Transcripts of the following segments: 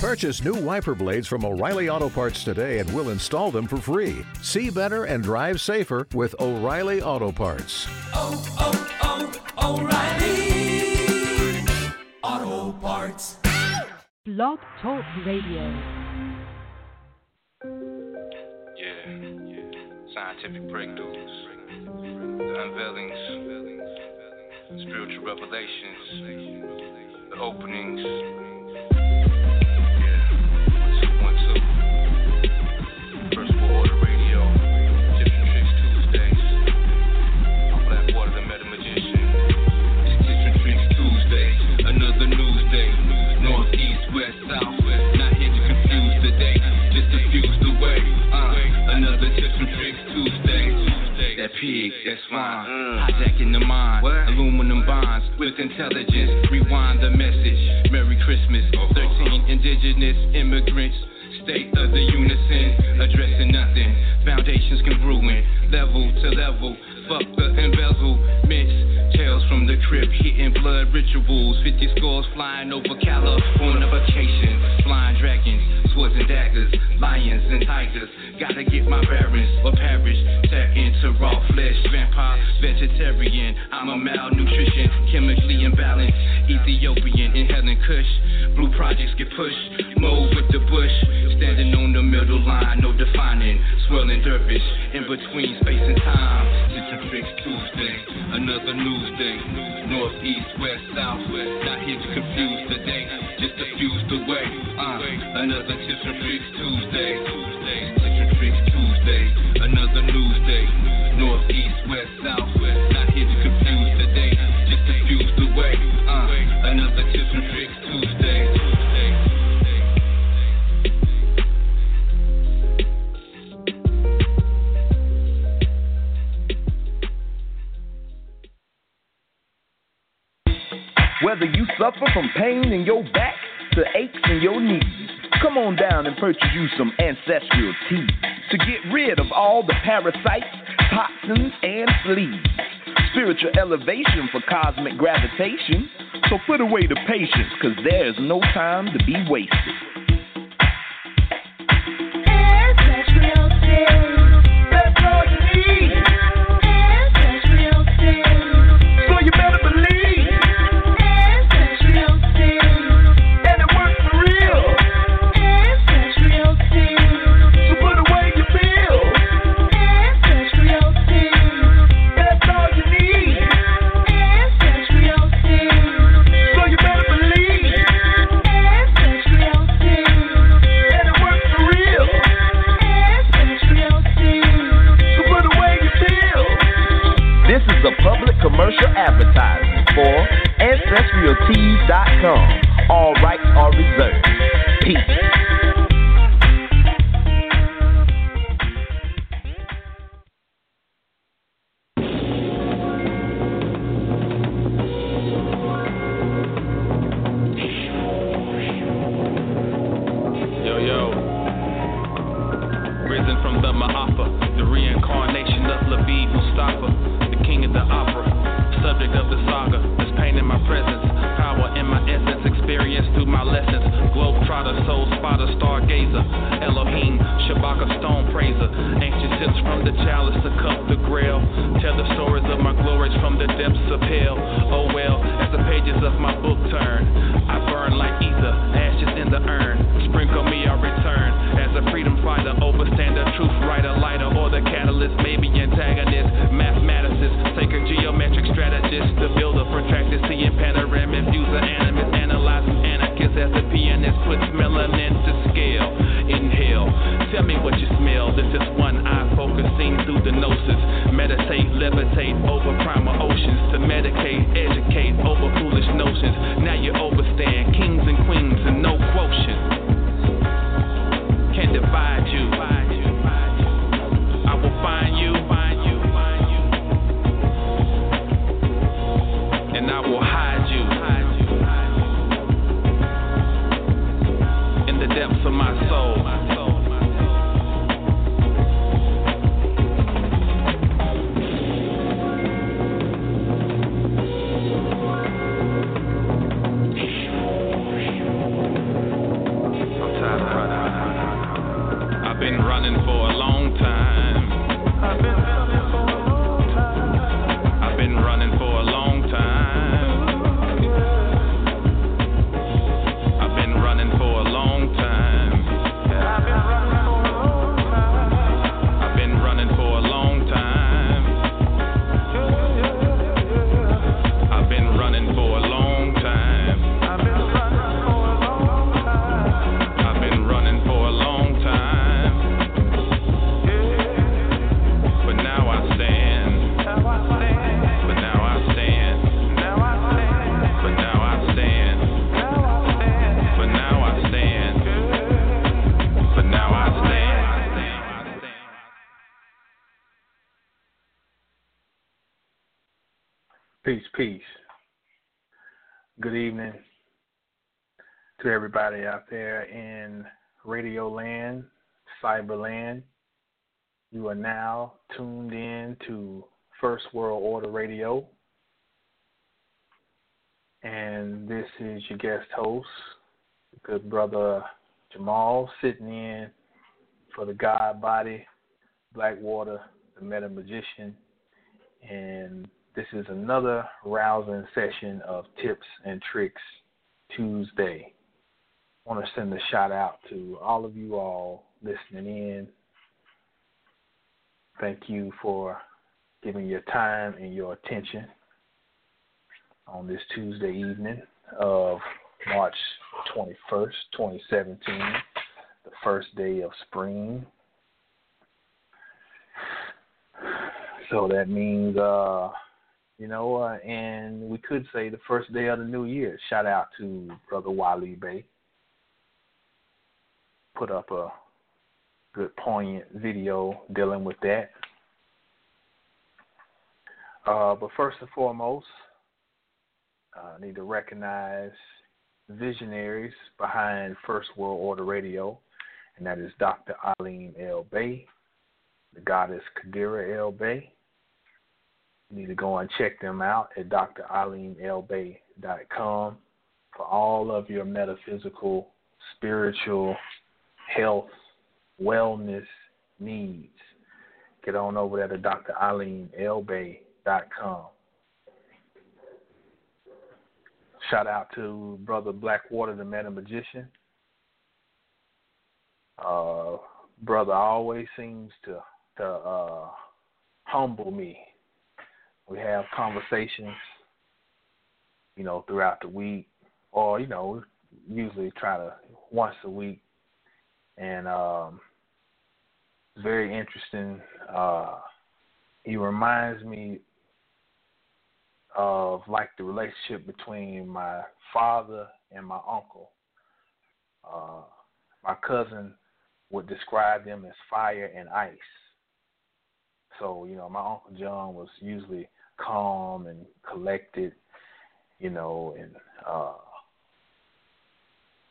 Purchase new wiper blades from O'Reilly Auto Parts today and we'll install them for free. See better and drive safer with O'Reilly Auto Parts. oh, oh, oh O'Reilly Auto Parts. Blog Talk Radio. Yeah, yeah. Scientific breakthroughs, the unveilings, spiritual revelations, the openings. Pig, that's fine. Mm. Hijacking the mind. Aluminum bonds with intelligence. Rewind the message. Merry Christmas. 13 indigenous immigrants. State of the unison. Addressing nothing. Foundations congruent. Level to level. Fuck the embezzlements. Tales from the crypt. Hitting blood rituals. 50 scores flying over California vacation. Flying dragons. Swords and daggers. Lions and tigers. Gotta get my bearings or perish. Tap into raw flesh. Vampire. Vegetarian. I'm a malnutrition. Chemically imbalanced. Ethiopian. Inhaling kush. Blue projects get pushed. Move with the bush. Standing on the middle line. No defining. Swirling dervish. In between space and time. Tips and tricks Tuesday. Another news day. North, east, west, south. Not here to confuse the day. Just diffuse the way. Uh, another tips and tricks Tuesday. Tuesday. Tips and tricks Tuesday. Another news day. North, east, west, south. Not here to confuse. Just the way. Uh, another tips and tricks. Tuesday. Whether you suffer from pain in your back to aches in your knees, come on down and purchase you some ancestral tea to get rid of all the parasites, toxins, and fleas. Spiritual elevation for cosmic gravitation. So put away the patience, cause there's no time to be wasted. That's all you need. So for AncestralTees.com. All rights are reserved. Peace. Everybody out there in Radio Land, Cyberland. You are now tuned in to First World Order Radio. And this is your guest host, good brother Jamal, sitting in for the God Body, Blackwater, the Meta Magician. And this is another rousing session of Tips and Tricks Tuesday. Want to send a shout out to all of you all listening in. Thank you for giving your time and your attention on this Tuesday evening of March 21st, 2017, the first day of spring. So that means, uh, you know, uh, and we could say the first day of the new year. Shout out to Brother Wally Bay. Put up a good poignant video dealing with that. Uh, but first and foremost, uh, I need to recognize visionaries behind First World Order Radio, and that is Dr. Eileen L. Bay, the goddess Kadira L. Bay. You need to go and check them out at drEileenLBay.com for all of your metaphysical, spiritual, health, wellness needs. Get on over there to drEileenLBay.com. Shout out to Brother Blackwater, the man Meta Magician. Uh, brother always seems to to uh, humble me. We have conversations, you know, throughout the week, or you know, usually try to once a week, and um, very interesting. Uh, he reminds me of like the relationship between my father and my uncle. Uh, my cousin would describe them as fire and ice. So, you know, my Uncle John was usually calm and collected, you know, and uh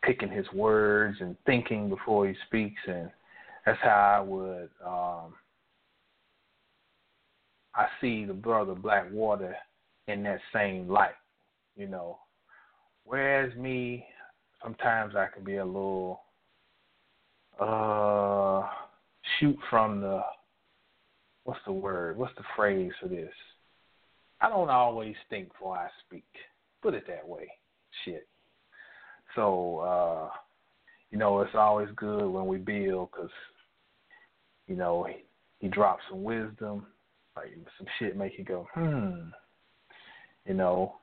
picking his words and thinking before he speaks and that's how I would um I see the brother Blackwater in that same light, you know. Whereas me, sometimes I can be a little uh shoot from the what's the word? What's the phrase for this? I don't always think before I speak. Put it that way. Shit. So, uh, you know, it's always good when we build because, you know, he, he drops some wisdom, like some shit make you go, hmm, you know,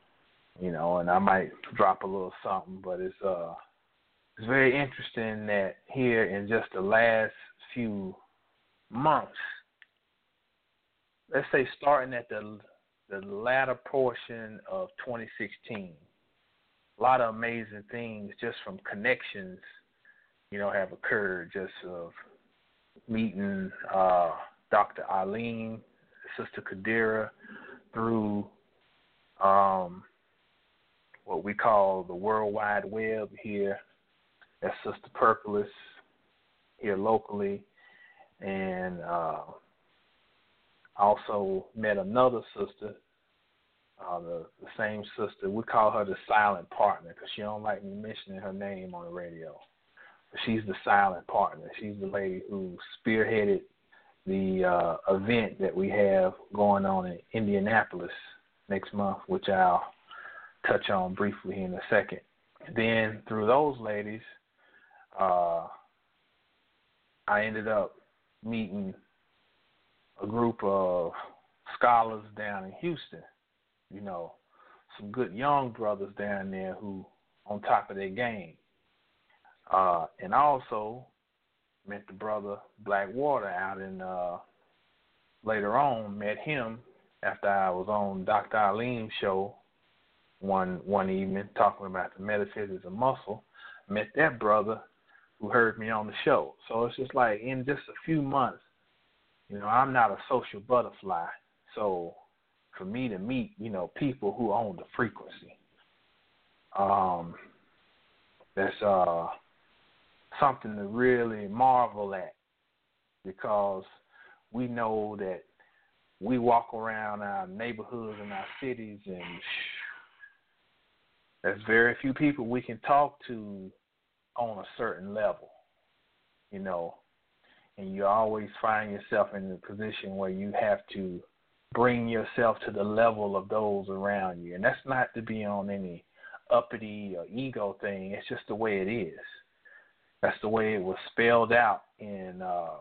you know, and I might drop a little something, but it's uh, it's very interesting that here in just the last few months, let's say starting at the the latter portion of 2016, a lot of amazing things just from connections, you know, have occurred. Just of meeting uh, Dr. Eileen, Sister Kadira, through um, what we call the World Wide Web here at Sister Perpolis here locally, and uh, also met another sister, uh, the, the same sister. We call her the silent partner because she don't like me mentioning her name on the radio. But she's the silent partner. She's the lady who spearheaded the uh, event that we have going on in Indianapolis next month, which I'll touch on briefly in a second. Then through those ladies, uh, I ended up meeting a group of scholars down in Houston. You know, some good young brothers down there who on top of their game. Uh, and also met the brother Blackwater out in uh, later on met him after I was on Dr. Eileen's show one one evening talking about the metaphysics of muscle. Met that brother who heard me on the show. So it's just like in just a few months, you know, I'm not a social butterfly. So for me to meet, you know, people who own the frequency. Um, that's uh something to really marvel at because we know that we walk around our neighborhoods and our cities and there's very few people we can talk to on a certain level, you know, and you always find yourself in a position where you have to bring yourself to the level of those around you. And that's not to be on any uppity or ego thing. It's just the way it is. That's the way it was spelled out in, uh,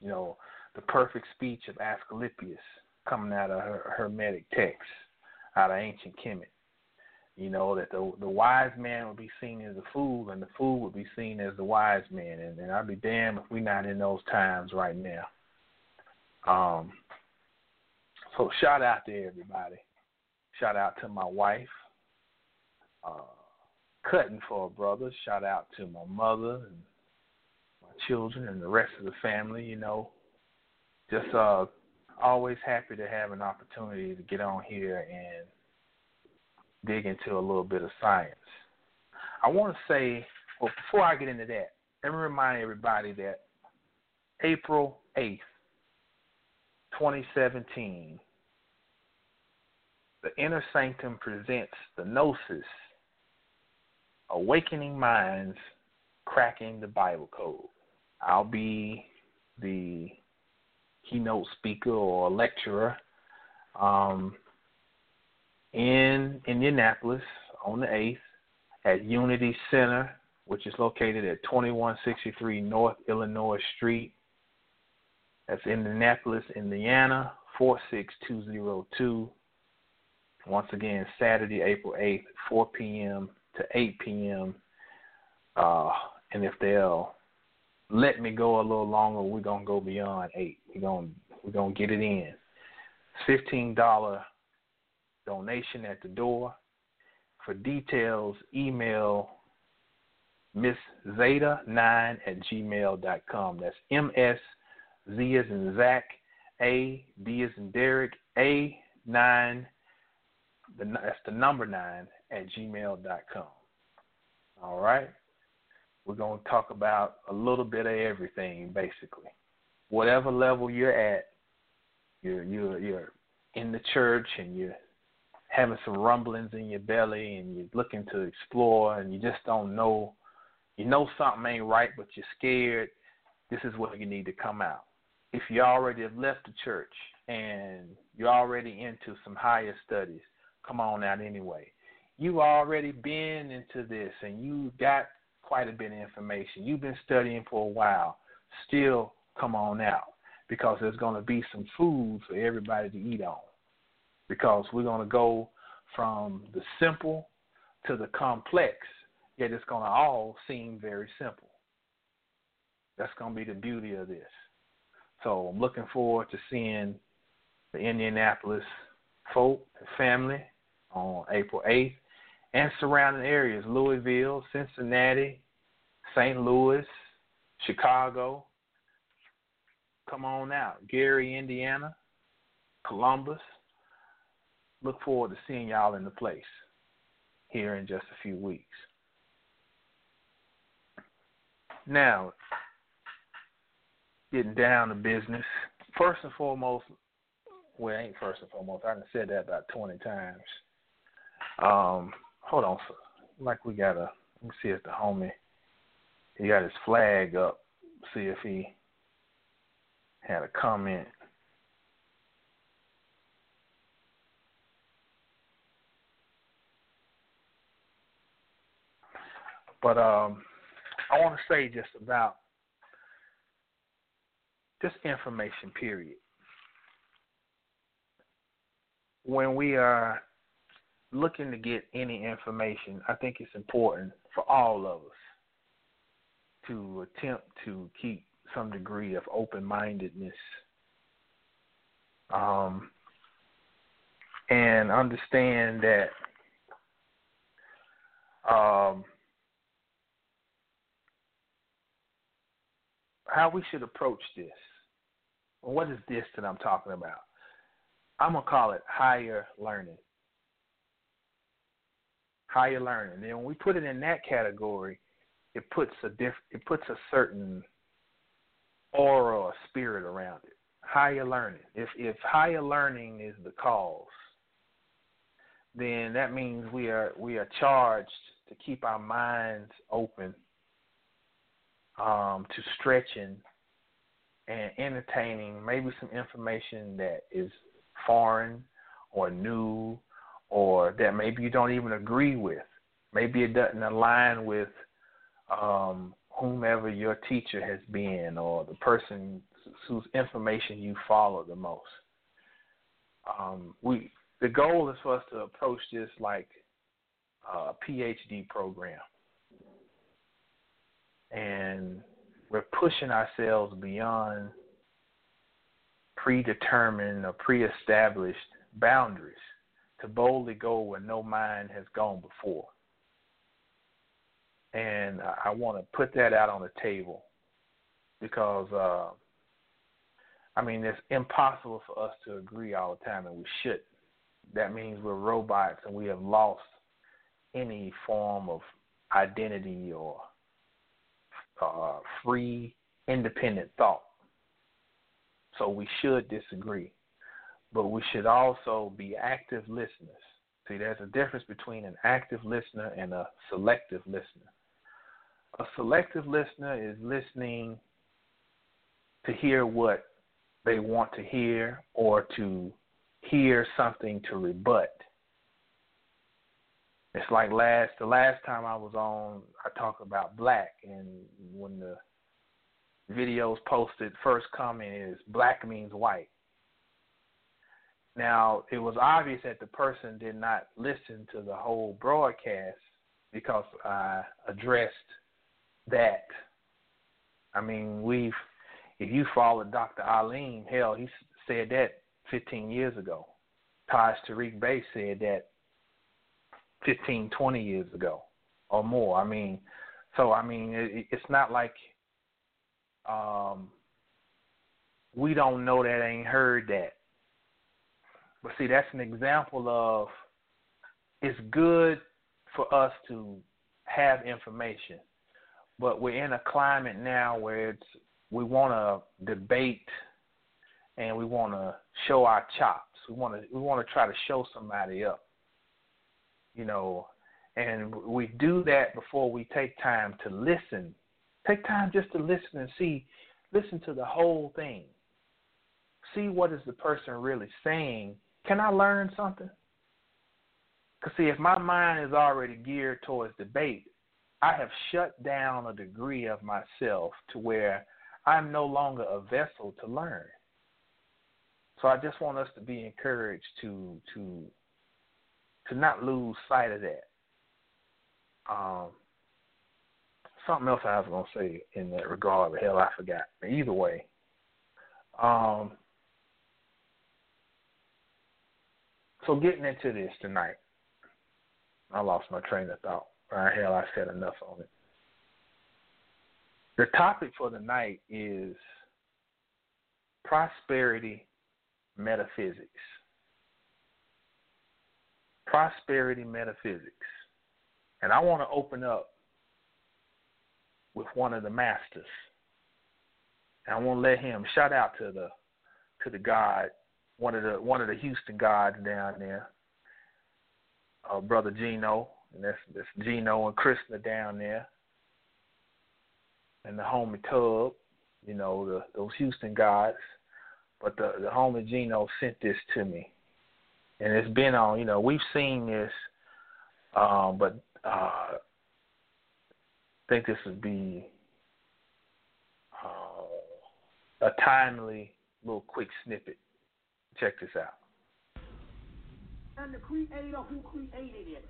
you know, the perfect speech of Asclepius coming out of her Hermetic text, out of ancient Kemet. You know that the the wise man would be seen as a fool, and the fool would be seen as the wise man. And, and I'd be damned if we're not in those times right now. Um. So shout out to everybody. Shout out to my wife. Uh, cutting for a brother. Shout out to my mother and my children and the rest of the family. You know, just uh, always happy to have an opportunity to get on here and dig into a little bit of science. I want to say, well, before I get into that, let me remind everybody that April 8th, 2017, the Inner Sanctum presents the Gnosis Awakening Minds Cracking the Bible Code. I'll be the keynote speaker or lecturer. Um, in Indianapolis on the 8th at Unity Center, which is located at 2163 North Illinois Street. That's Indianapolis, Indiana, 46202. Once again, Saturday, April 8th, 4 p.m. to 8 p.m. Uh, and if they'll let me go a little longer, we're gonna go beyond eight. We're gonna we're gonna get it in. Fifteen dollar donation at the door. For details, email Miss Zada9 at gmail.com. That's M S Z is in Zach, A, D is in Derek, A, 9, the, that's the number 9 at gmail.com. All right? We're going to talk about a little bit of everything, basically. Whatever level you're at, you're, you're, you're in the church and you're having some rumblings in your belly and you're looking to explore and you just don't know you know something ain't right but you're scared this is where you need to come out if you already have left the church and you're already into some higher studies come on out anyway you've already been into this and you got quite a bit of information you've been studying for a while still come on out because there's going to be some food for everybody to eat on because we're going to go from the simple to the complex, yet it's going to all seem very simple. That's going to be the beauty of this. So I'm looking forward to seeing the Indianapolis folk family on April 8th and surrounding areas Louisville, Cincinnati, St. Louis, Chicago. Come on out. Gary, Indiana, Columbus, look forward to seeing y'all in the place here in just a few weeks. Now, getting down to business. First and foremost, well, ain't first and foremost. I done said that about twenty times. Um, hold on, like we got a. Let me see if the homie he got his flag up. See if he had a comment. But um, I want to say just about just information, period. When we are looking to get any information, I think it's important for all of us to attempt to keep some degree of open mindedness um, and understand that um, how we should approach this. What is this that I'm talking about? I'm gonna call it higher learning. Higher learning. Then when we put it in that category, it puts a diff it puts a certain aura or spirit around it. Higher learning. If if higher learning is the cause, then that means we are we are charged to keep our minds open um, to stretching and entertaining maybe some information that is foreign or new or that maybe you don't even agree with. Maybe it doesn't align with um, whomever your teacher has been or the person whose information you follow the most. Um, we the goal is for us to approach this like a PhD program, and we're pushing ourselves beyond predetermined or pre-established boundaries to boldly go where no mind has gone before. And I want to put that out on the table because, uh, I mean, it's impossible for us to agree all the time, and we should. That means we're robots and we have lost any form of identity or uh, free, independent thought. So we should disagree, but we should also be active listeners. See, there's a difference between an active listener and a selective listener. A selective listener is listening to hear what they want to hear or to hear something to rebut. It's like last the last time I was on, I talked about black, and when the videos posted, first comment is black means white. Now it was obvious that the person did not listen to the whole broadcast because I addressed that. I mean, we've if you followed Dr. Alim, hell, he said that 15 years ago. Taj Tariq Bey said that 15, 20 years ago or more. I mean, so I mean, it, it's not like um, we don't know that ain't heard that. But see, that's an example of it's good for us to have information, but we're in a climate now where it's we want to debate and we want to show our chops. We want to we want to try to show somebody up you know, and we do that before we take time to listen. Take time just to listen and see, listen to the whole thing. See what is the person really saying. Can I learn something? Because, see, if my mind is already geared towards debate, I have shut down a degree of myself to where I'm no longer a vessel to learn. So I just want us to be encouraged to to to not lose sight of that. Um, something else I was gonna say in that regard, but hell, I forgot. But either way, um, so getting into this tonight, I lost my train of thought. Right, hell, I said enough on it. The topic for the night is prosperity metaphysics prosperity metaphysics. And I want to open up with one of the masters. And I want to let him shout out to the to the God, one of the one of the Houston gods down there, uh, brother Gino, and that's that's Gino and Krishna down there, and the homie Tub, you know the those Houston gods. But the the homie Gino sent this to me, and it's been on. You know, we've seen this, um, but uh, I think this would be uh, a timely little quick snippet. Check this out. And the creator who created it.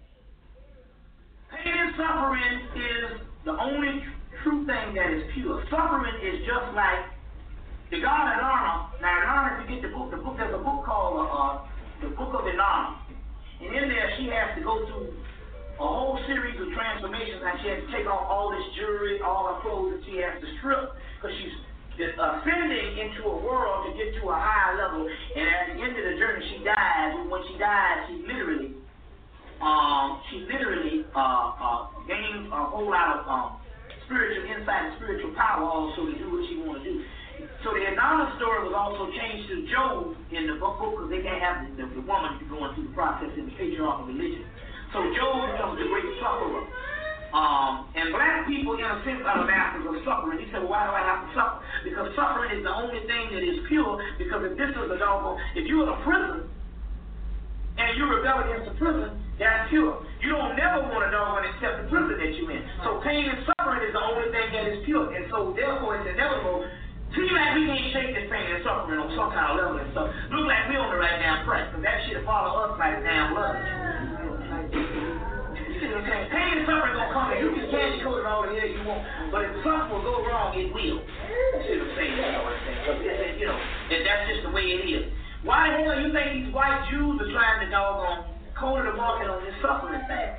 Pain and suffering is the only true thing that is pure. Suffering is just like the God of Inanna. Now, Inanna, if you get the book, the book there's a book called uh, the book of Enoch, And in there, she has to go through a whole series of transformations. And she has to take off all this jewelry, all her clothes, and she has to strip because she's ascending into a world to get to a higher level. And at the end of the journey, she dies. And when she dies, she literally, um, she literally uh, uh, gains a whole lot of um, spiritual insight and spiritual power also to do what she want to do. So the Adonai story was also changed to Job in the book because they can't have the, the, woman going through the process in the patriarchal religion. So Job becomes the great sufferer. Um, and black people, in a sense, are the masters of suffering. He said, well, why do I have to suffer? Because suffering is the only thing that is pure. Because if this is the doggone, if you're in a prison and you rebel against the prison, that's pure. You don't never want to doggone accept the prison that you're in. So pain and suffering is the only thing that is pure. And so therefore it's inevitable. Seems like we can't shake this pain and suffering on some kind of level and stuff. Look like we on the right damn track. Because that shit follow us like damn lunch You see what I'm saying? Pain and suffering gonna come and you can candy coat it all the hell you want. But if something will go wrong, it will. You see what I'm saying? You know what that's just the way it is. Why the hell you think these white Jews are trying to doggone corner the market on this supplement thing?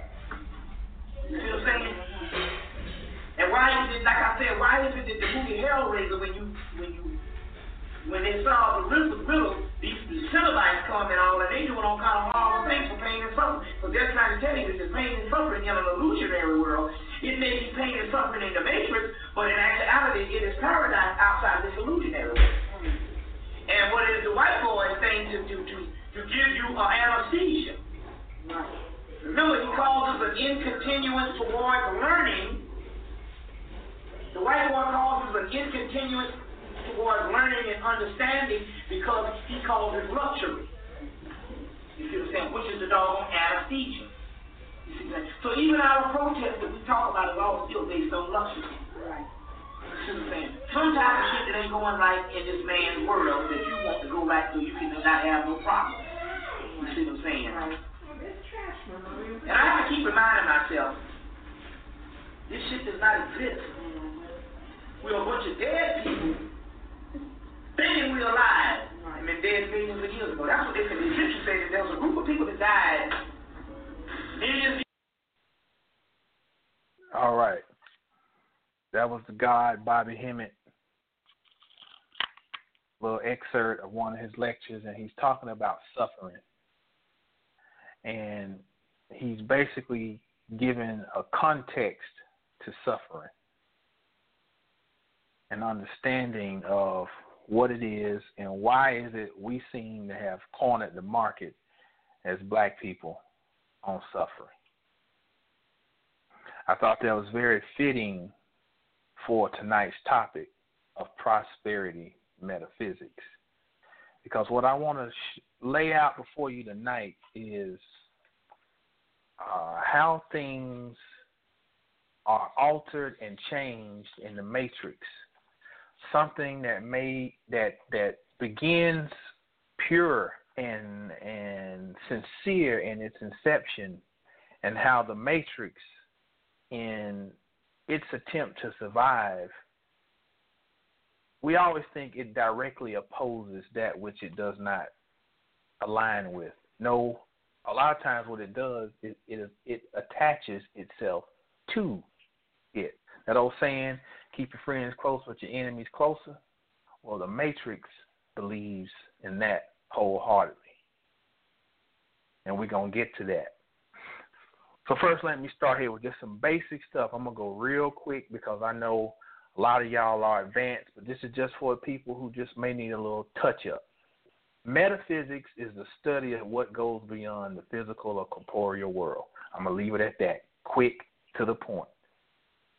You see what I'm saying? And why is it, like I said, why is it that the movie Hellraiser, when you when you when they saw the riddle, riddle these the Cenobites come and all, and they doing all kind of horrible things for pain and suffering. Because they're trying to tell you that the pain and suffering in an illusionary world, it may be pain and suffering in the matrix, but in actuality, it is paradise outside this illusionary world. And what is the white boy saying to to to, to give you uh, anesthesia? Remember, he calls us an incontinuance towards learning. The white boy calls us an incontinuance towards learning and understanding because he calls it luxury. You see what I'm saying? Which is the doggone anesthesia. You see that? So even our protest that we talk about is all still based on luxury. Right. You see what I'm saying? Some type of shit that ain't going right in this man's world that you want to go right through, you can not have no problem. You see what I'm saying? Right. It's trash memory. And I have to keep reminding myself, this shit does not exist. We're a bunch of dead people thinking we're alive and been dead millions of years ago. That's what they said. The Egyptians that there was a group of people that died millions All right. That was the God Bobby Hemmitt little excerpt of one of his lectures, and he's talking about suffering. And he's basically given a context to suffering, an understanding of what it is and why is it we seem to have cornered the market as black people on suffering. I thought that was very fitting for tonight's topic of prosperity metaphysics. Because what I want to sh- lay out before you tonight is uh, how things are altered and changed in the matrix something that may that that begins pure and and sincere in its inception and how the matrix in its attempt to survive we always think it directly opposes that which it does not align with. No a lot of times what it does is it it attaches itself to it. That old saying keep your friends close but your enemies closer. Well, the Matrix believes in that wholeheartedly. And we're going to get to that. So, first, let me start here with just some basic stuff. I'm going to go real quick because I know a lot of y'all are advanced, but this is just for people who just may need a little touch up. Metaphysics is the study of what goes beyond the physical or corporeal world. I'm going to leave it at that. Quick, to the point.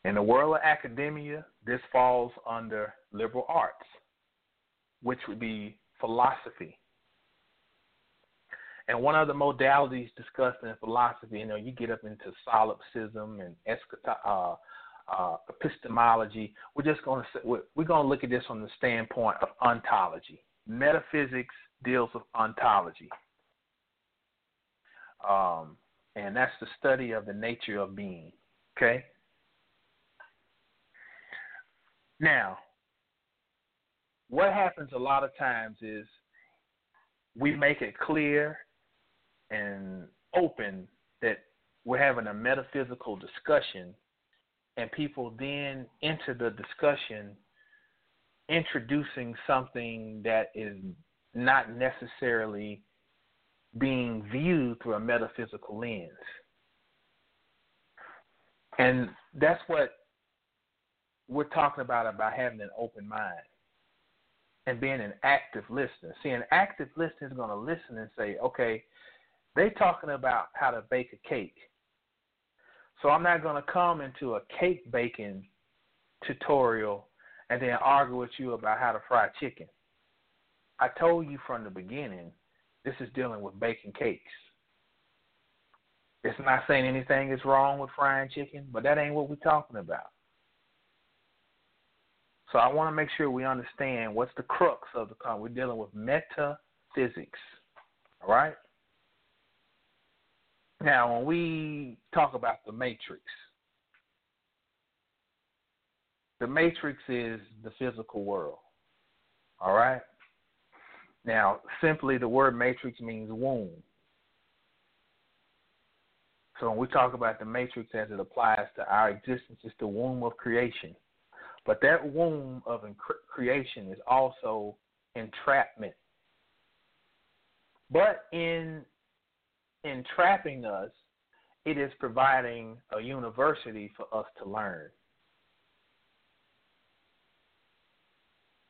In the world of academia, this falls under liberal arts, which would be philosophy. And one of the modalities discussed in philosophy, you know, you get up into solipsism and uh, uh, epistemology. We're just going to we're going to look at this from the standpoint of ontology. Metaphysics deals with ontology, um, and that's the study of the nature of being. Okay, Now, what happens a lot of times is we make it clear and open that we're having a metaphysical discussion, and people then enter the discussion introducing something that is not necessarily being viewed through a metaphysical lens. And that's what we're talking about about having an open mind and being an active listener. See, an active listener is going to listen and say, okay, they're talking about how to bake a cake. So I'm not going to come into a cake baking tutorial and then argue with you about how to fry chicken. I told you from the beginning, this is dealing with baking cakes. It's not saying anything is wrong with frying chicken, but that ain't what we're talking about. So I want to make sure we understand what's the crux of the con. We're dealing with metaphysics. All right? Now, when we talk about the matrix, the matrix is the physical world. All right? Now, simply the word matrix means womb. So when we talk about the matrix as it applies to our existence, it's the womb of creation. But that womb of creation is also entrapment. But in entrapping us, it is providing a university for us to learn.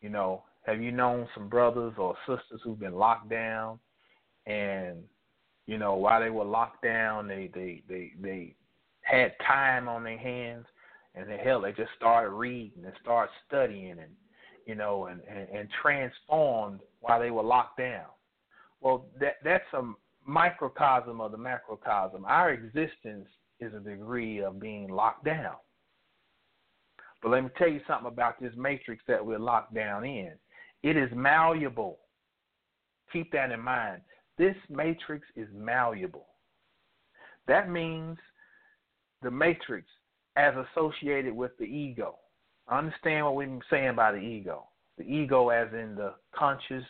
You know, have you known some brothers or sisters who've been locked down and you know, while they were locked down they they they, they had time on their hands and then hell they just started reading and started studying and you know and, and, and transformed while they were locked down. Well that that's a microcosm of the macrocosm. Our existence is a degree of being locked down. But let me tell you something about this matrix that we're locked down in. It is malleable. Keep that in mind. This matrix is malleable. That means the matrix as associated with the ego. Understand what we're saying by the ego. The ego, as in the conscious,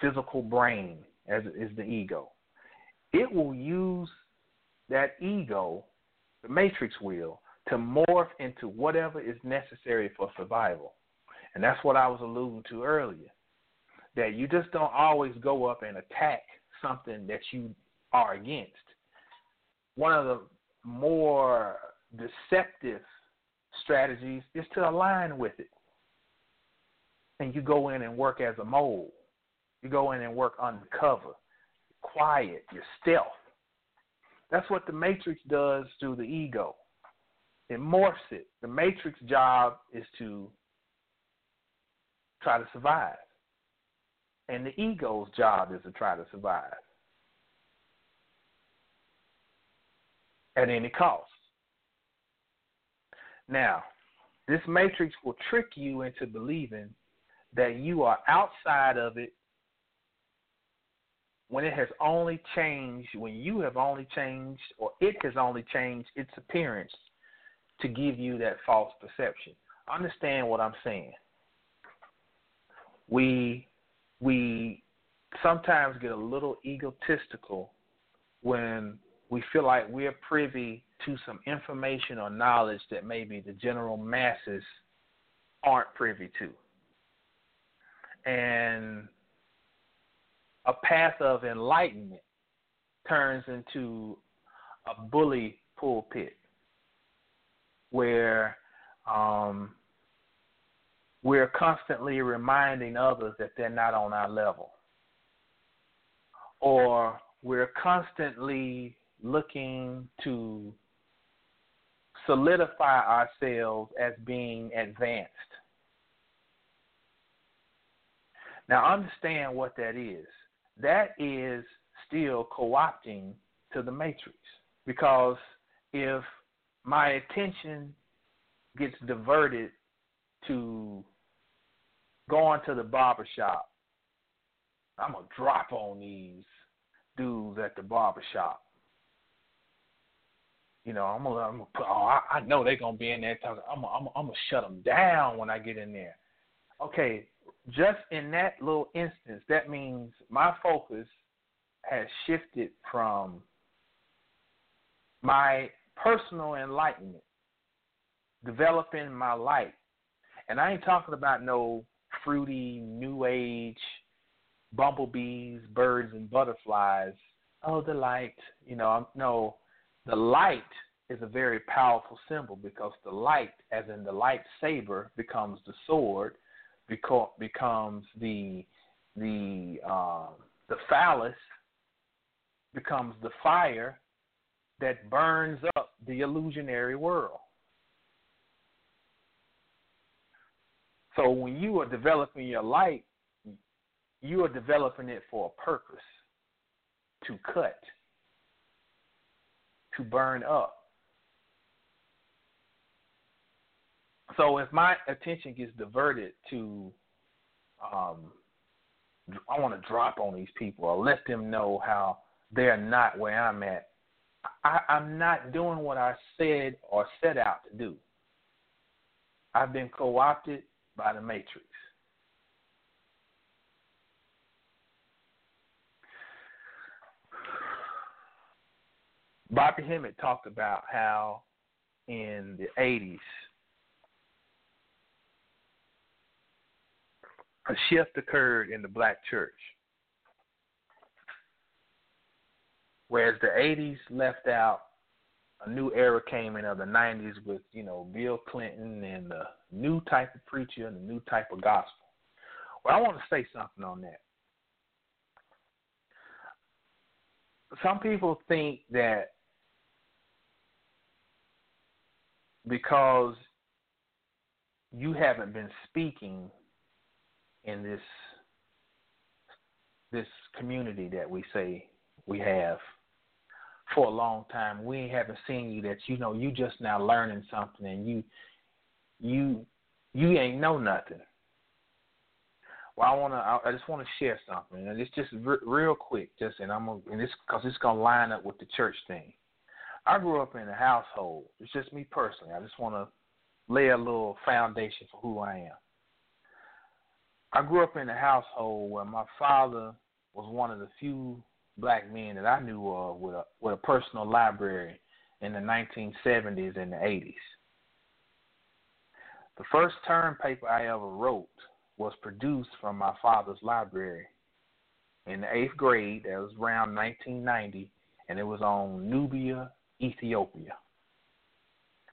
physical brain, as is the ego. It will use that ego, the matrix will, to morph into whatever is necessary for survival. And that's what I was alluding to earlier. That you just don't always go up and attack something that you are against. One of the more deceptive strategies is to align with it. And you go in and work as a mole. You go in and work undercover, quiet, your stealth. That's what the matrix does to the ego. It morphs it. The matrix job is to try to survive. And the ego's job is to try to survive at any cost. Now, this matrix will trick you into believing that you are outside of it when it has only changed, when you have only changed, or it has only changed its appearance to give you that false perception. Understand what I'm saying. We we sometimes get a little egotistical when we feel like we're privy to some information or knowledge that maybe the general masses aren't privy to. And a path of enlightenment turns into a bully pulpit where um, we're constantly reminding others that they're not on our level. Or we're constantly looking to solidify ourselves as being advanced. Now, understand what that is. That is still co opting to the matrix. Because if my attention gets diverted to going to the barber shop, I'm going to drop on these dudes at the barber shop you know, I'm gonna, I'm gonna put, oh, I, I know they're gonna be in there talking. I'm gonna, I'm, gonna, I'm gonna shut them down when I get in there. Okay, just in that little instance, that means my focus has shifted from my personal enlightenment, developing my light, and I ain't talking about no fruity new age bumblebees, birds, and butterflies. Oh, the light, you know, I'm, no the light is a very powerful symbol because the light, as in the lightsaber, becomes the sword, beco- becomes the the uh, the phallus, becomes the fire that burns up the illusionary world. So when you are developing your light, you are developing it for a purpose to cut, to burn up. So if my attention gets diverted to, um, I want to drop on these people or let them know how they're not where I'm at, I, I'm not doing what I said or set out to do. I've been co opted by the Matrix. Bobby Hemmitt talked about how in the 80s, a shift occurred in the black church. Whereas the 80s left out, a new era came in of the 90s with, you know, Bill Clinton and the new type of preacher and the new type of gospel. Well, I want to say something on that. Some people think that because you haven't been speaking in this this community that we say we have for a long time. We haven't seen you that you know you just now learning something and you you you ain't know nothing. Well, I wanna I, I just want to share something and it's just re- real quick, just and I'm gonna and this because it's gonna line up with the church thing. I grew up in a household. It's just me personally. I just want to lay a little foundation for who I am. I grew up in a household where my father was one of the few black men that I knew of with a with a personal library in the 1970s and the 80s. The first term paper I ever wrote was produced from my father's library in the eighth grade. That was around 1990, and it was on Nubia, Ethiopia.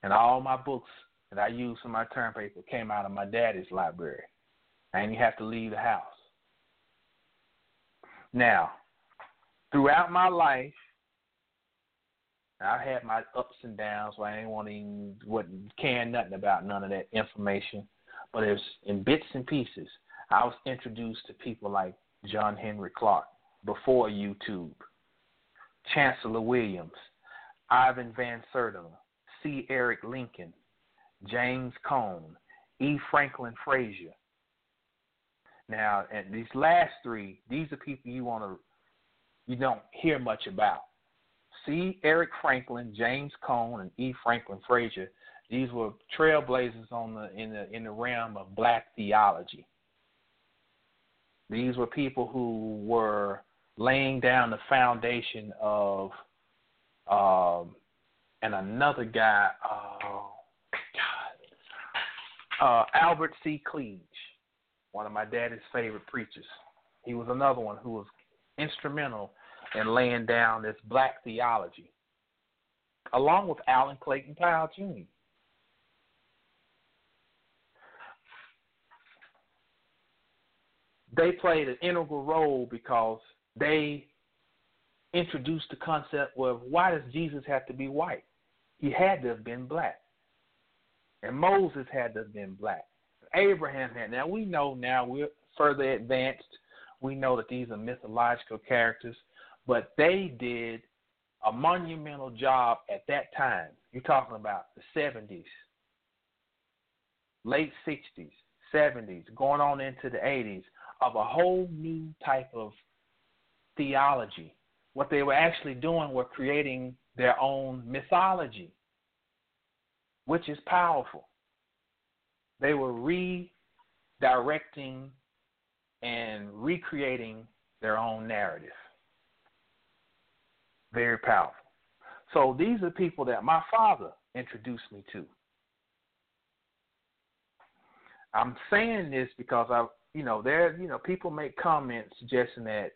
And all my books that I used for my term paper came out of my daddy's library. I didn't have to leave the house. Now, throughout my life, I had my ups and downs. So I didn't want to caring nothing about none of that information. But it's in bits and pieces. I was introduced to people like John Henrik Clarke before YouTube, Chancellor Williams, Ivan Van Sertima, C. Eric Lincoln, James Cone, E. Franklin Frazier. Now, and these last three, these are people you want to, you don't hear much about. C. Eric Franklin, James Cone, and E. Franklin Frazier. These were trailblazers on the in the in the realm of black theology. These were people who were laying down the foundation of, um, and another guy, oh God, uh, Albert C. Cleage, one of my daddy's favorite preachers. He was another one who was instrumental in laying down this black theology, along with Adam Clayton Powell Jr. They played an integral role because they introduced the concept of why does Jesus have to be white? He had to have been black. And Moses had to have been black. Abraham had. Now we know now we're further advanced. We know that these are mythological characters but they did a monumental job at that time. You're talking about the 70s, late 60s, 70s, going on into the 80s, of a whole new type of theology. What they were actually doing were creating their own mythology, which is powerful. They were redirecting and recreating their own narrative very powerful. So these are people that my father introduced me to. I'm saying this because I, you know, there, you know, people make comments suggesting that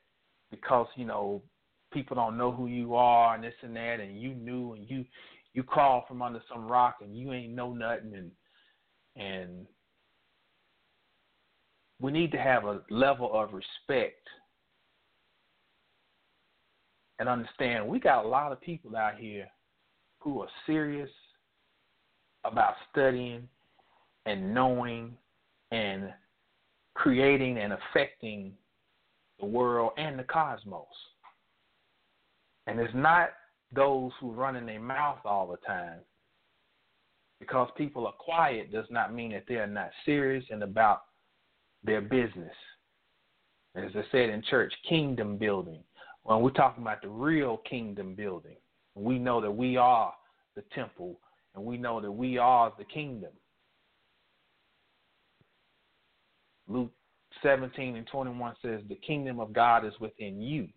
because you know people don't know who you are and this and that, and you knew and you you crawl from under some rock and you ain't know nothing and and we need to have a level of respect and understand we got a lot of people out here who are serious about studying and knowing and creating and affecting the world and the cosmos. And it's not those who run in their mouth all the time. Because people are quiet does not mean that they are not serious and about their business. As I said in church, kingdom building. When we're talking about the real kingdom building, we know that we are the temple and we know that we are the kingdom. Luke 17 and 21 says, The kingdom of God is within you.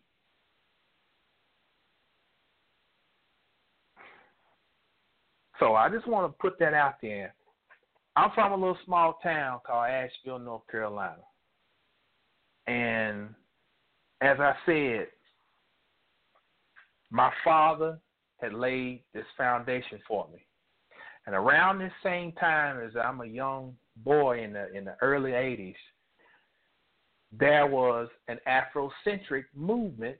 So I just want to put that out there. I'm from a little small town called Asheville, North Carolina. And as I said, my father had laid this foundation for me. And around this same time as I'm a young boy in the in the early 80s, there was an Afrocentric movement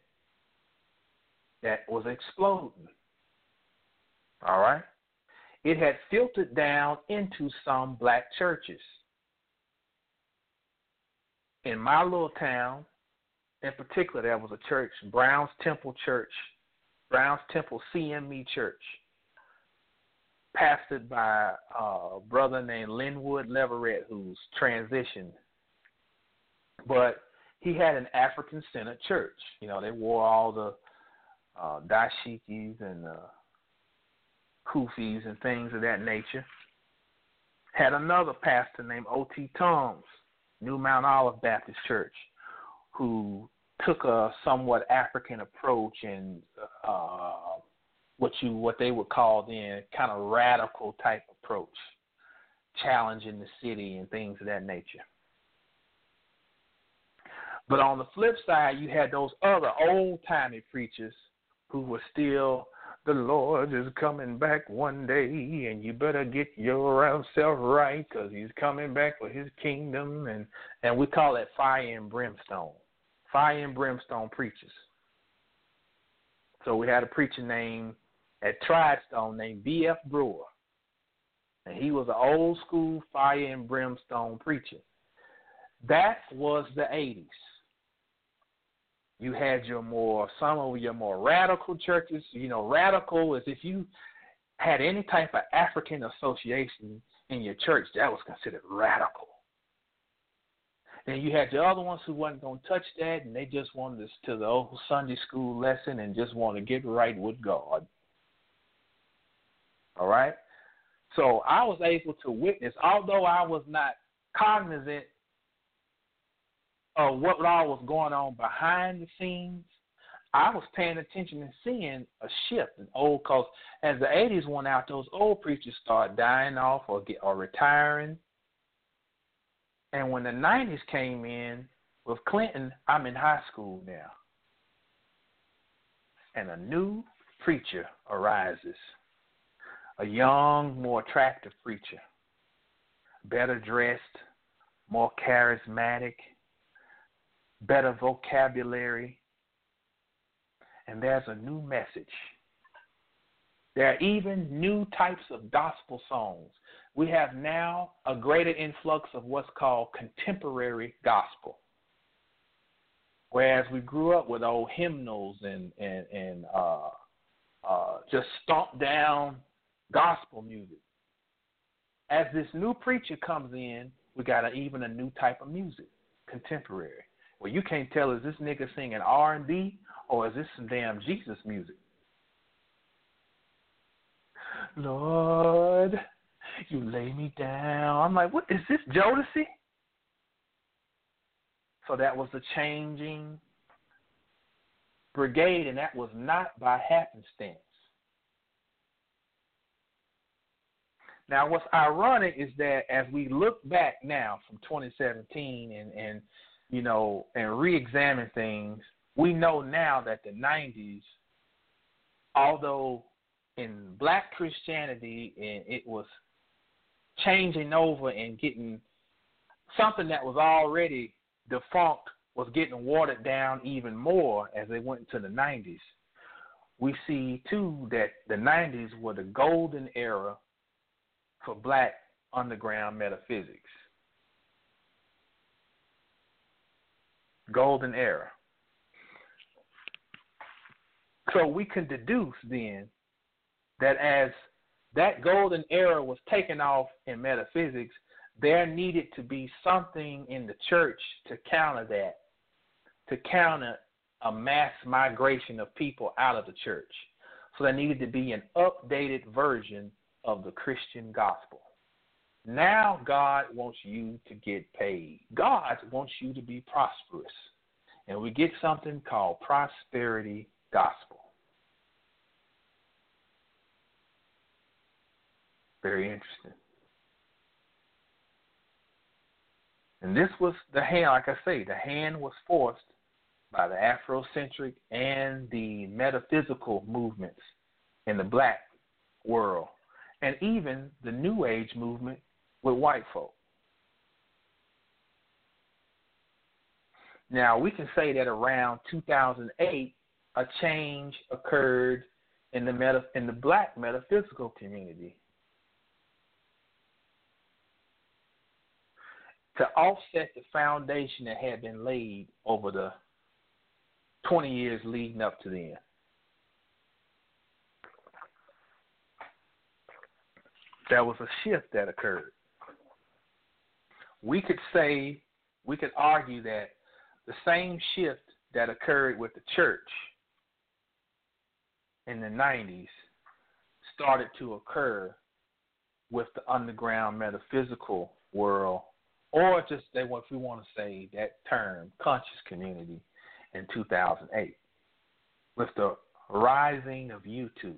that was exploding. All right? It had filtered down into some black churches. In my little town, in particular, there was a church, Brown's Temple Church, Brown's Temple CME Church, pastored by a brother named Linwood Leverett, who's transitioned but he had an African centered church. You know, they wore all the uh, dashikis and uh, kufis and things of that nature. Had another pastor named O.T. Toms, New Mount Olive Baptist Church, who took a somewhat African approach and uh, what you what they would call then kind of radical type approach, challenging the city and things of that nature. But on the flip side, you had those other old timey preachers who were still, the Lord is coming back one day, and you better get your yourself right because He's coming back for His kingdom, and and we call it fire and brimstone, fire and brimstone preachers. So we had a preacher named at Tried Stone named B.F. Brewer, and he was an old school fire and brimstone preacher. That was the 80s. You had your more some of your more radical churches. You know, radical is if you had any type of African association in your church, that was considered radical. Then you had the other ones who wasn't going to touch that, and they just wanted to, to the old Sunday school lesson and just want to get right with God. All right? So I was able to witness, although I was not cognizant of what all was going on behind the scenes, I was paying attention and seeing a shift in old cause as the eighties went out, those old preachers started dying off or get or retiring. And when the nineties came in with Clinton, I'm in high school now. And a new preacher arises. A young, more attractive preacher. Better dressed, more charismatic better vocabulary, and there's a new message. There are even new types of gospel songs. We have now a greater influx of what's called contemporary gospel. Whereas we grew up with old hymnals and and and uh, uh, just stomp down gospel music. As this new preacher comes in, we got a, even a new type of music, contemporary. Well, you can't tell is this nigga singing R and B or is this some damn Jesus music? Lord, you lay me down. I'm like, what is this Jodeci? So that was the changing brigade, and that was not by happenstance. Now, what's ironic is that as we look back now from 2017 and, and you know, and re-examine things, we know now that the '90s, although in black Christianity and it was changing over and getting something that was already defunct was getting watered down even more as they went into the 90s. We see too that the 90s were the golden era for black underground metaphysics. Golden era. So we can deduce then that as that golden era was taken off in metaphysics, there needed to be something in the church to counter that, to counter a mass migration of people out of the church. So there needed to be an updated version of the Christian gospel. Now God wants you to get paid. God wants you to be prosperous. And we get something called prosperity gospel. Very interesting. And this was the hand, like I say, the hand was forced by the Afrocentric and the metaphysical movements in the black world, and even the New Age movement with white folk. Now, we can say that around 2008, a change occurred in the meta, in the black metaphysical community. To offset the foundation that had been laid over the 20 years leading up to then. There was a shift that occurred. We could say, we could argue that the same shift that occurred with the church in the 90s started to occur with the underground metaphysical world, or just they, if we want to say that term, conscious community in 2008 with the rising of YouTube.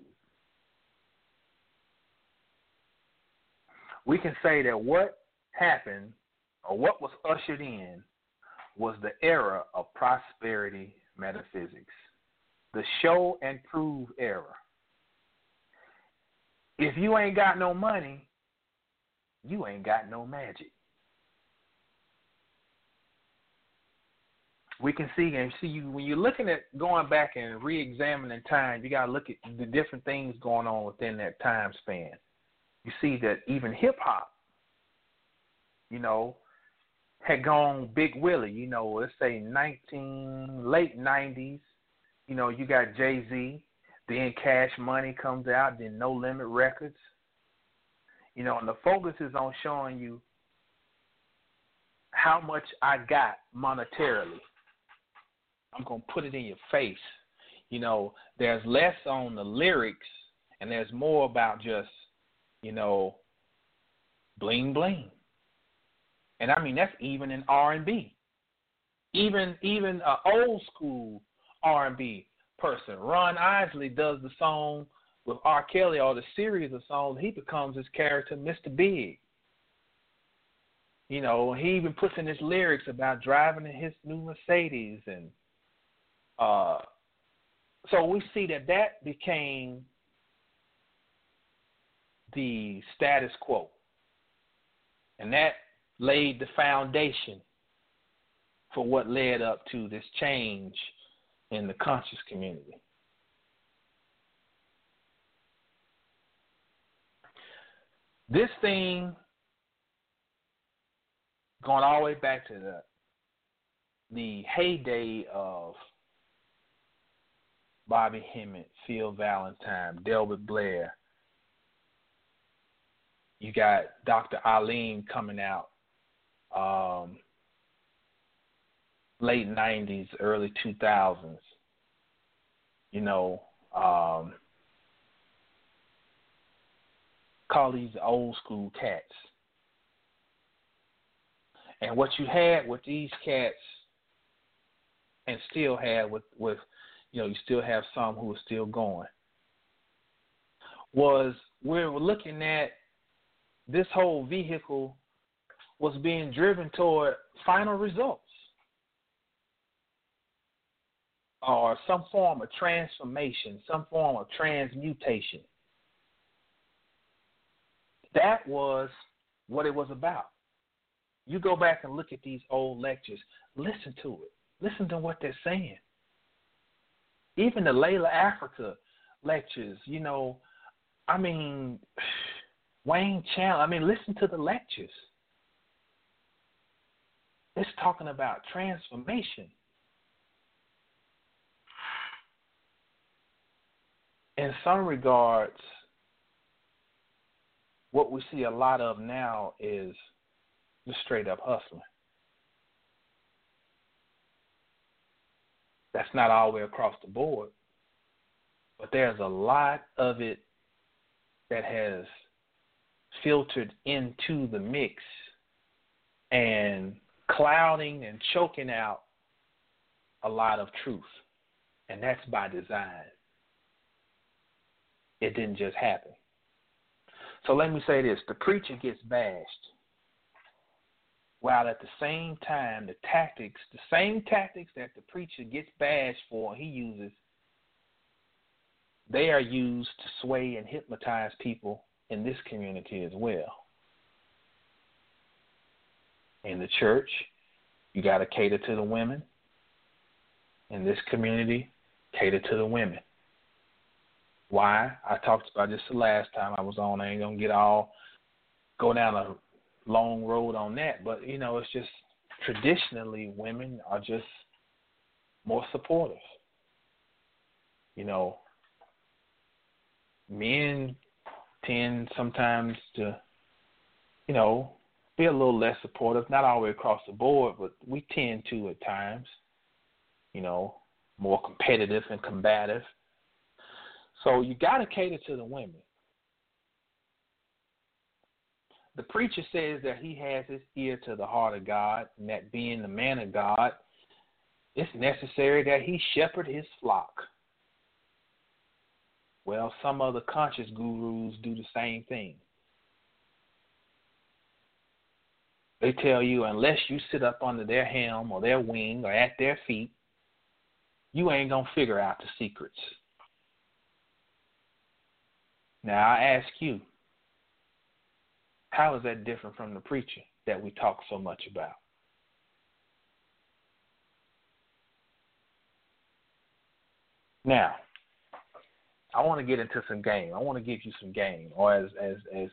We can say that what happened or what was ushered in was the era of prosperity metaphysics, the show and prove era. If you ain't got no money, you ain't got no magic. we can see and see you when you're looking at going back and re-examining time. You got to look at the different things going on within that time span. You see that even hip hop, you know, had gone Big Willie. You know, let's say 19 late 90s. You know, you got Jay Z. Then Cash Money comes out. Then No Limit Records. You know, and the focus is on showing you how much I got monetarily I'm gonna put it in your face. You know, there's less on the lyrics and there's more about just, you know, bling bling. And I mean that's even in R and B. Even even a old school R and B person. Ron Isley does the song with R. Kelly or the series of songs, he becomes his character, Mr. Big. You know, he even puts in his lyrics about driving in his new Mercedes and uh, so we see that that became the status quo. And that laid the foundation for what led up to this change in the conscious community. This thing, going all the way back to the the heyday of Bobby Hemmitt, Phil Valentine, Delbert Blair. You got Dr. Eileen coming out um, late 90s, early 2000s. You know, um, call these old school cats. And what you had with these cats, and still had with with you know, you still have some who are still going. Was we're looking at this whole vehicle was being driven toward final results or some form of transformation, some form of transmutation. That was what it was about. You go back and look at these old lectures, listen to it. Listen to what they're saying. Even the Llaila Afrika lectures, you know, I mean, Wayne Chandler, I mean, listen to the lectures. It's talking about transformation. In some regards, what we see a lot of now is just straight up hustling. That's not all the way across the board, but there's a lot of it that has filtered into the mix and clouding and choking out a lot of truth. And that's by design. It didn't just happen. So let me say this the preacher gets bashed, while at the same time, the tactics, the same tactics that the preacher gets bashed for, he uses, they are used to sway and hypnotize people in this community as well. In the church, you got to cater to the women. In this community, cater to the women. Why? I talked about this the last time I was on. I ain't gonna get all go down a long road on that, but you know, it's just traditionally women are just more supportive. You know, men tend sometimes to, you know, be a little less supportive, not all the way across the board, but we tend to at times, you know, more competitive and combative. So you got to cater to the women. The preacher says that he has his ear to the heart of God, and that being the man of God, it's necessary that he shepherd his flock. Well, some other conscious gurus do the same thing. They tell you unless you sit up under their helm or their wing or at their feet, you ain't going to figure out the secrets. Now, I ask you, how is that different from the preacher that we talk so much about? Now, I want to get into some game. I want to give you some game, or as as as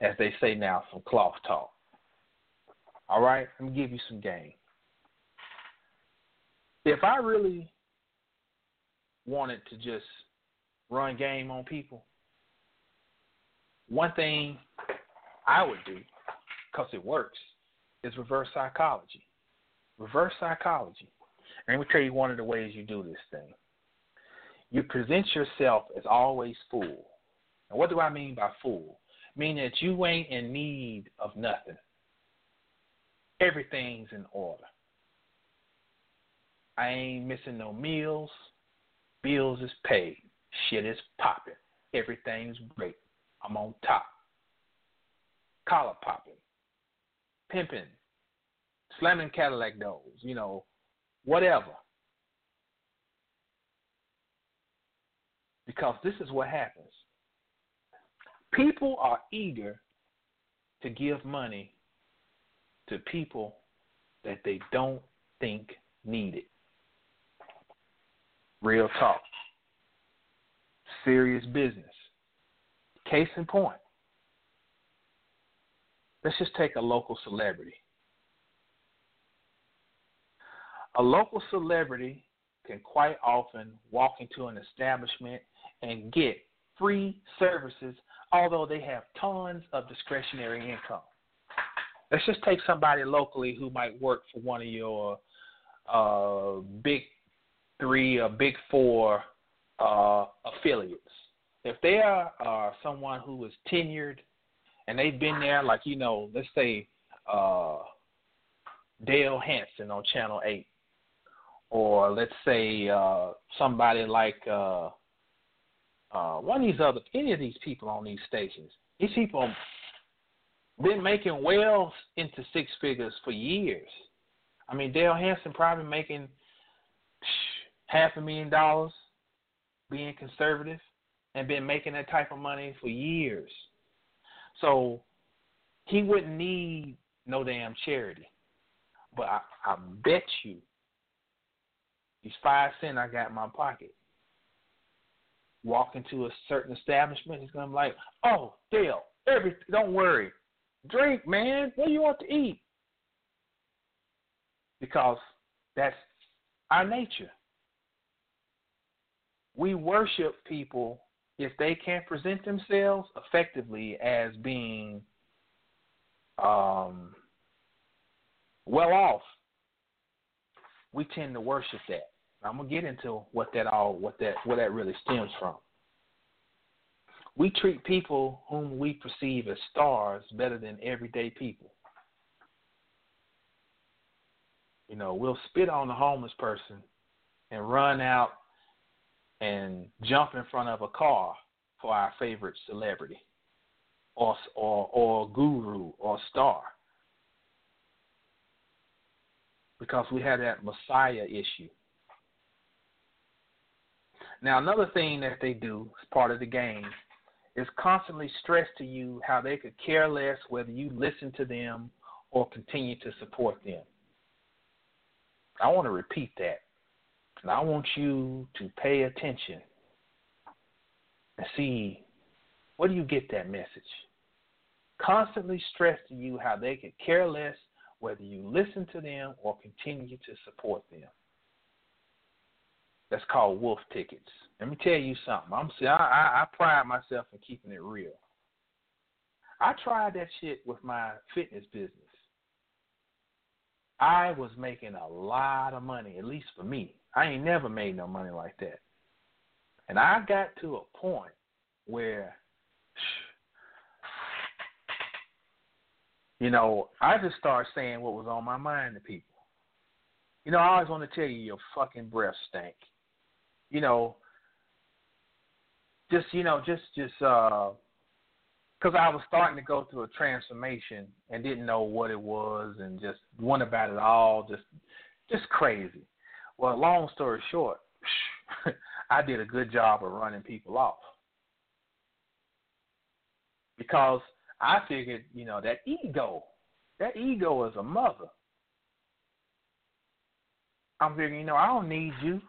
as they say now, some cloth talk. All right, let me give you some game. If I really wanted to just run game on people, one thing I would do, because it works, is reverse psychology. Reverse psychology. And let me tell you one of the ways you do this thing. You present yourself as always full. And what do I mean by full? Meaning that you ain't in need of nothing. Everything's in order. I ain't missing no meals. Bills is paid. Shit is popping. Everything's great. I'm on top. Collar popping, pimping, slamming Cadillac doors, you know, whatever. Because this is what happens. People are eager to give money to people that they don't think need it. Real talk. Serious business. Case in point. Let's just take a local celebrity. A local celebrity can quite often walk into an establishment and get free services, although they have tons of discretionary income. Let's just take somebody locally who might work for one of your uh, big three or big four uh, affiliates if they are uh, someone who is tenured and they've been there, like you know, let's say uh, Dale Hansen on Channel Eight, or let's say uh, somebody like uh, uh, one of these other any of these people on these stations. These people been making well into six figures for years. I mean, Dale Hansen probably making half a million dollars being conservative and been making that type of money for years. So he wouldn't need no damn charity. But I, I bet you these five cent I got in my pocket. Walk into a certain establishment, he's gonna be like, "Oh, Dale, every don't worry, drink, man. What do you want to eat?" Because that's our nature. We worship people if they can't present themselves effectively as being um, well off, we tend to worship that. I'm gonna get into what that all what that where that really stems from. We treat people whom we perceive as stars better than everyday people. You know, we'll spit on the homeless person and run out and jump in front of a car for our favorite celebrity or or or guru or star because we have that messiah issue now another thing that they do as part of the game is constantly stressed to you how they could care less whether you listen to them or continue to support them. I want to repeat that. And i want you to pay attention and see where do you get that message? Constantly stress to you how they could care less whether you listen to them or continue to support them. That's called wolf tickets. Let me tell you something. I'm I, I, I pride myself in keeping it real. I tried that shit with my fitness business. I was making a lot of money, at least for me. I ain't never made no money like that. And I got to a point where you know, I just started saying what was on my mind to people. You know, I always want to tell you your fucking breath stank. You know, just you know, just just uh, because I was starting to go through a transformation and didn't know what it was and just went about it all, just just crazy. Well, long story short, I did a good job of running people off because I figured, you know, that ego, that ego is a mother. I'm figuring, you know, I don't need you.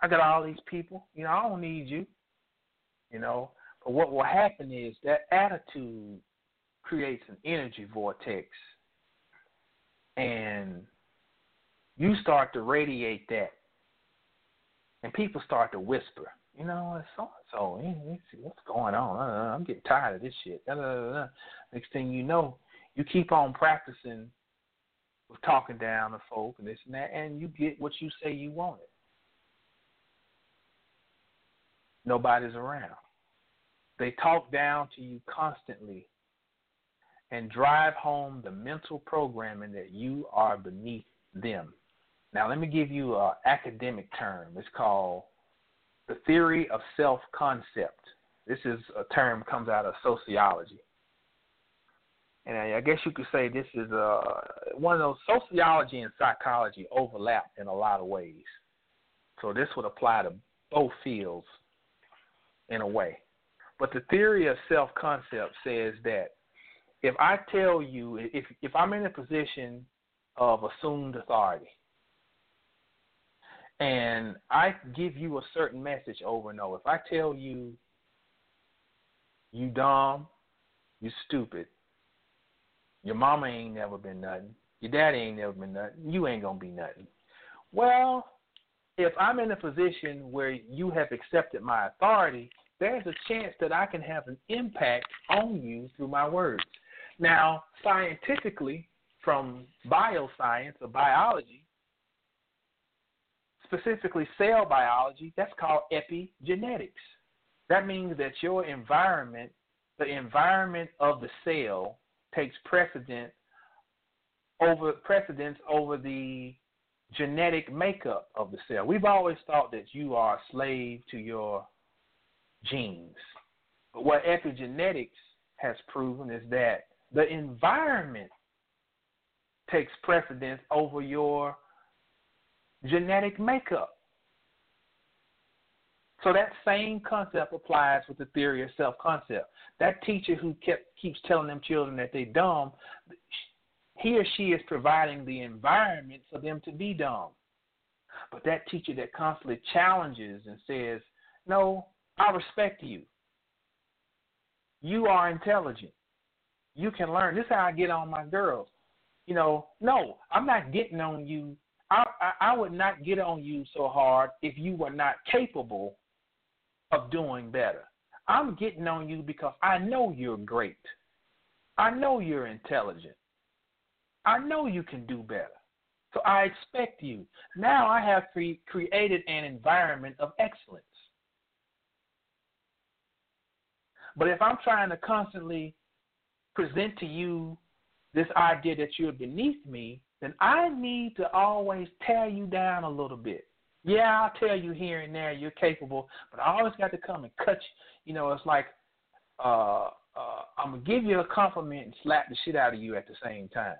I got all these people. You know, I don't need you. You know, but what will happen is that attitude creates an energy vortex, and you start to radiate that, and people start to whisper you know, so and so. what's going on. Uh, uh, I'm getting tired of this shit. Next thing you know, you keep on practicing with talking down to folk and this and that, and you get what you say you wanted. Nobody's around. They talk down to you constantly and drive home the mental programming that you are beneath them. Now, let me give you an academic term. It's called the theory of self concept. This is a term comes out of sociology. And I guess you could say this is uh, one of those sociology and psychology overlap in a lot of ways. So this would apply to both fields in a way. But the theory of self concept says that if I tell you, if, if I'm in a position of assumed authority, and I give you a certain message over and over. If I tell you, you dumb, you stupid, your mama ain't never been nothing, your daddy ain't never been nothing, you ain't gonna be nothing. Well, if I'm in a position where you have accepted my authority, there's a chance that I can have an impact on you through my words. Now, scientifically, from bioscience or biology, specifically cell biology, that's called epigenetics. That means that your environment, the environment of the cell, takes precedent over precedence over the genetic makeup of the cell. We've always thought that you are a slave to your genes. But what epigenetics has proven is that the environment takes precedence over your genetic makeup. So that same concept applies with the theory of self concept. That teacher who kept keeps telling them children that they're dumb, he or she is providing the environment for them to be dumb. But that teacher that constantly challenges and says, No, I respect you. You are intelligent. You can learn. This is how I get on my girls. You know, no, I'm not getting on you. I, I, I would not get on you so hard if you were not capable of doing better. I'm getting on you because I know you're great. I know you're intelligent. I know you can do better. So I expect you. Now I have cre- created an environment of excellence. But if I'm trying to constantly present to you this idea that you're beneath me, then I need to always tear you down a little bit. Yeah, I'll tell you here and there you're capable, but I always got to come and cut you. You know, it's like uh, uh, I'm gonna give you a compliment and slap the shit out of you at the same time.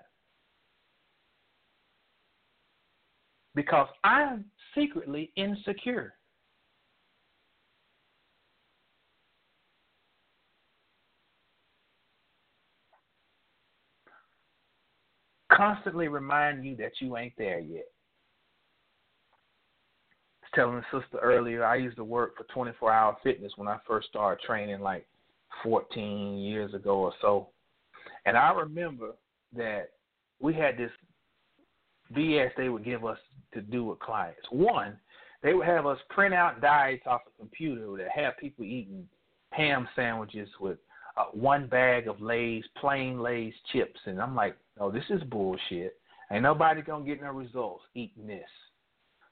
Because I'm secretly insecure. Constantly remind you that you ain't there yet telling the sister earlier, I used to work for 24 Hour Fitness when I first started training, like 14 years ago or so. And I remember that we had this BS they would give us to do with clients. One, they would have us print out diets off a computer that have people eating ham sandwiches with uh, one bag of Lay's, plain Lay's chips. And I'm like, no, this is bullshit. Ain't nobody going to get no results eating this.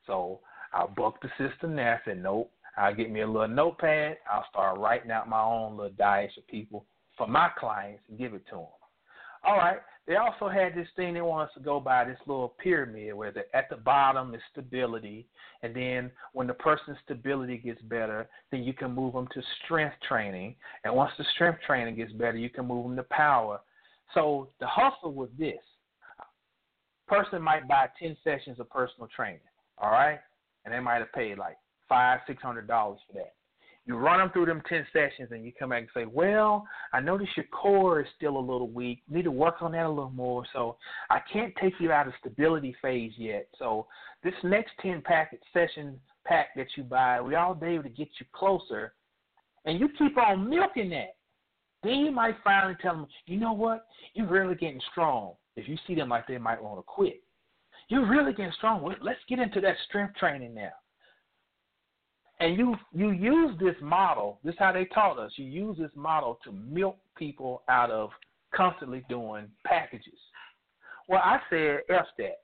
So I'll buck the system there. I said, nope. I'll get me a little notepad. I'll start writing out my own little diets for people, for my clients, and give it to them. All right. They also had this thing they want us to go by, this little pyramid where the, at the bottom is stability. And then when the person's stability gets better, then you can move them to strength training. And once the strength training gets better, you can move them to power. So the hustle was this. Person might buy 10 sessions of personal training. All right and they might have paid like five, six hundred dollars for that. You run them through them ten sessions, and you come back and say, "Well, I notice your core is still a little weak. You need to work on that a little more. So I can't take you out of stability phase yet. So this next ten packet session pack that you buy, we all be able to get you closer, and you keep on milking that. Then you might finally tell them, you know what? You're really getting strong. If you see them like they might want to quit, you're really getting strong. Let's get into that strength training now. And you you use this model. This is how they taught us. You use this model to milk people out of constantly doing packages. Well, I said, F that.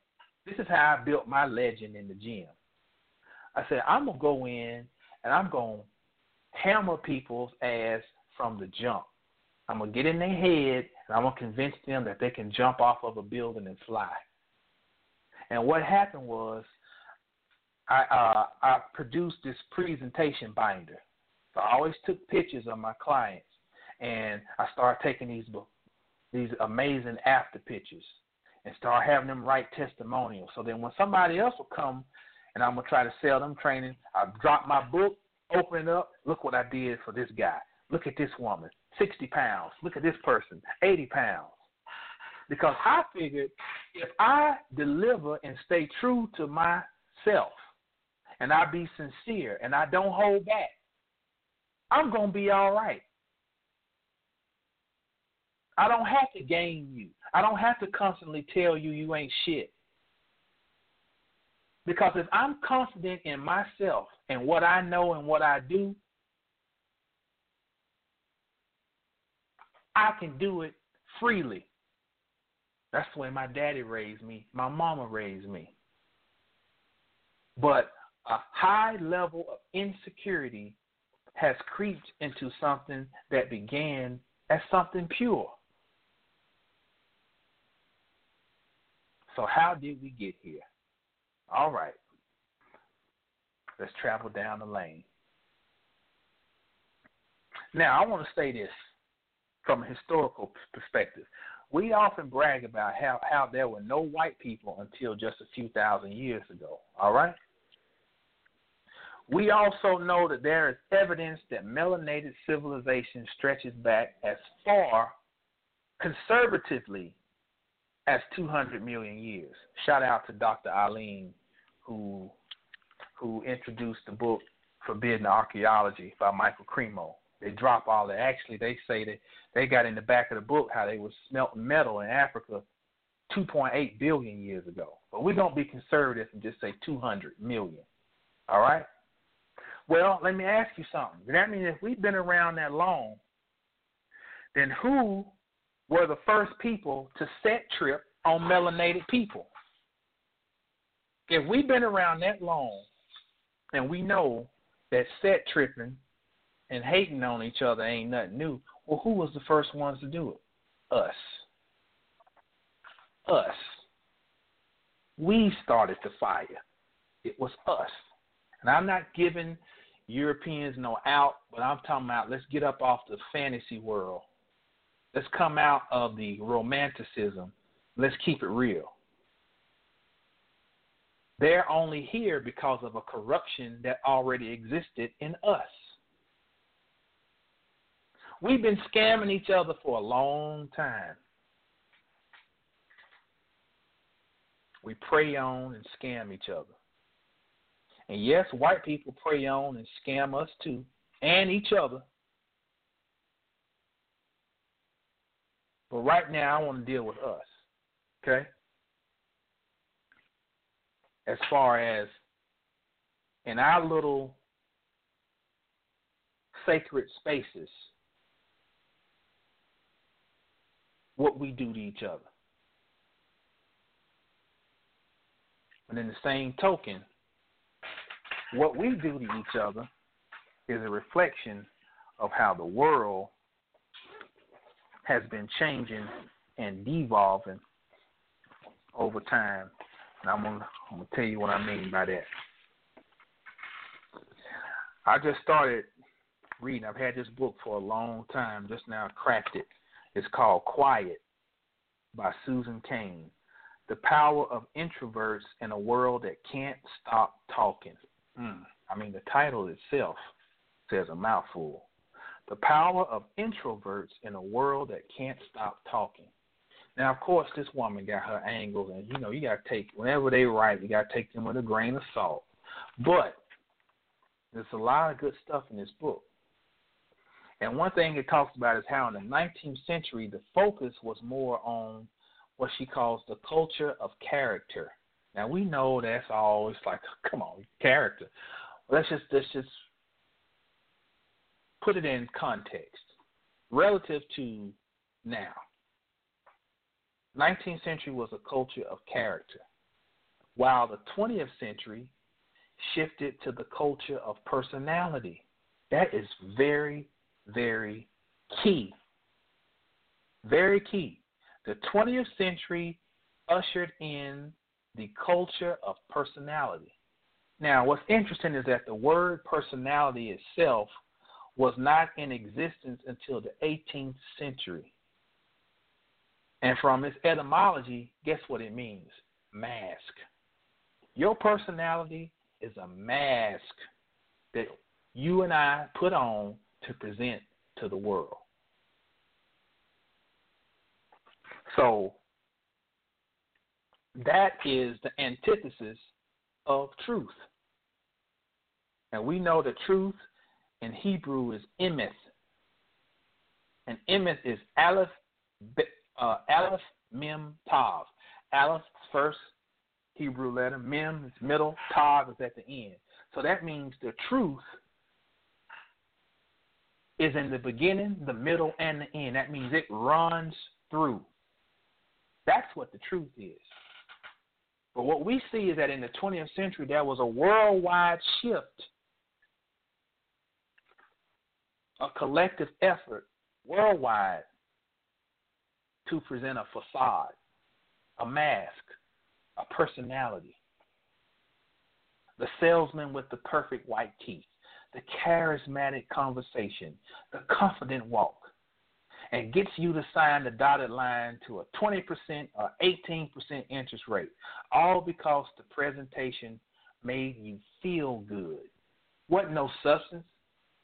This is how I built my legend in the gym. I said, I'm gonna go in and I'm gonna hammer people's ass from the jump. I'm gonna get in their head and I'm gonna convince them that they can jump off of a building and fly. And what happened was, I uh, I produced this presentation binder. So I always took pictures of my clients, and I started taking these these amazing after pictures, and start having them write testimonials. So then when somebody else will come, and I'm gonna try to sell them training, I drop my book, open it up. Look what I did for this guy. Look at this woman, 60 pounds. Look at this person, 80 pounds. Because I figured if I deliver and stay true to myself and I be sincere and I don't hold back, I'm going to be all right. I don't have to game you. I don't have to constantly tell you you ain't shit. Because if I'm confident in myself and what I know and what I do, I can do it freely. That's the way my daddy raised me. My mama raised me. But a high level of insecurity has creeped into something that began as something pure. So, how did we get here? All right. Let's travel down the lane. Now, I want to say this from a historical perspective we often brag about how, how there were no white people until just a few thousand years ago. All right? We also know that there is evidence that melanated civilization stretches back as far, conservatively, as 200 million years. Shout out to Dr. Eileen, who who introduced the book Forbidden Archaeology by Michael Cremo. They drop all that. Actually, they say that they got in the back of the book how they were smelting metal in Africa 2.8 billion years ago. But going to be conservative and just say 200 million. All right? Well, let me ask you something. That means if we've been around that long, then who were the first people to set trip on melanated people? If we've been around that long and we know that set tripping and hating on each other ain't nothing new, well, who was the first ones to do it? Us. Us. We started the fire. It was us. And I'm not giving Europeans no out, but I'm talking about let's get up off the fantasy world. Let's come out of the romanticism. Let's keep it real. They're only here because of a corruption that already existed in us. We've been scamming each other for a long time. We prey on and scam each other. And yes, white people prey on and scam us too, and each other. But right now, I want to deal with us. Okay? As far as in our little sacred spaces, what we do to each other. But in the same token, what we do to each other is a reflection of how the world has been changing and devolving over time. And I'm gonna, I'm gonna tell you what I mean by that. I just started reading. I've had this book for a long time. Just now cracked it. It's called Quiet by Susan Cain. The power of introverts in a world that can't stop talking. Mm. I mean, the title itself says a mouthful. The power of introverts in a world that can't stop talking. Now, of course, this woman got her angles, and you know, you got to take whenever they write, you got to take them with a grain of salt. But there's a lot of good stuff in this book. And one thing it talks about is how in the 19th century, the focus was more on what she calls the culture of character. Now we know that's always like, come on, character. Let's just let's just put it in context relative to now. 19th century was a culture of character, while the 20th century shifted to the culture of personality. That is very, very key. Very key. The 20th century ushered in the culture of personality. Now, what's interesting is that the word personality itself was not in existence until the 18th century. And from its etymology, guess what it means? Mask. Your personality is a mask that you and I put on to present to the world. So that is the antithesis of truth. And we know the truth in Hebrew is emeth. And emeth is aleph, uh, aleph, mem, tav. Aleph first Hebrew letter, mem is middle, tav is at the end. So that means the truth is in the beginning, the middle, and the end. That means it runs through. That's what the truth is. But what we see is that in the 20th century, there was a worldwide shift, a collective effort worldwide to present a facade, a mask, a personality. The salesman with the perfect white teeth, the charismatic conversation, the confident walk, and gets you to sign the dotted line to a 20% or 18% interest rate, all because the presentation made you feel good. wasn't no substance,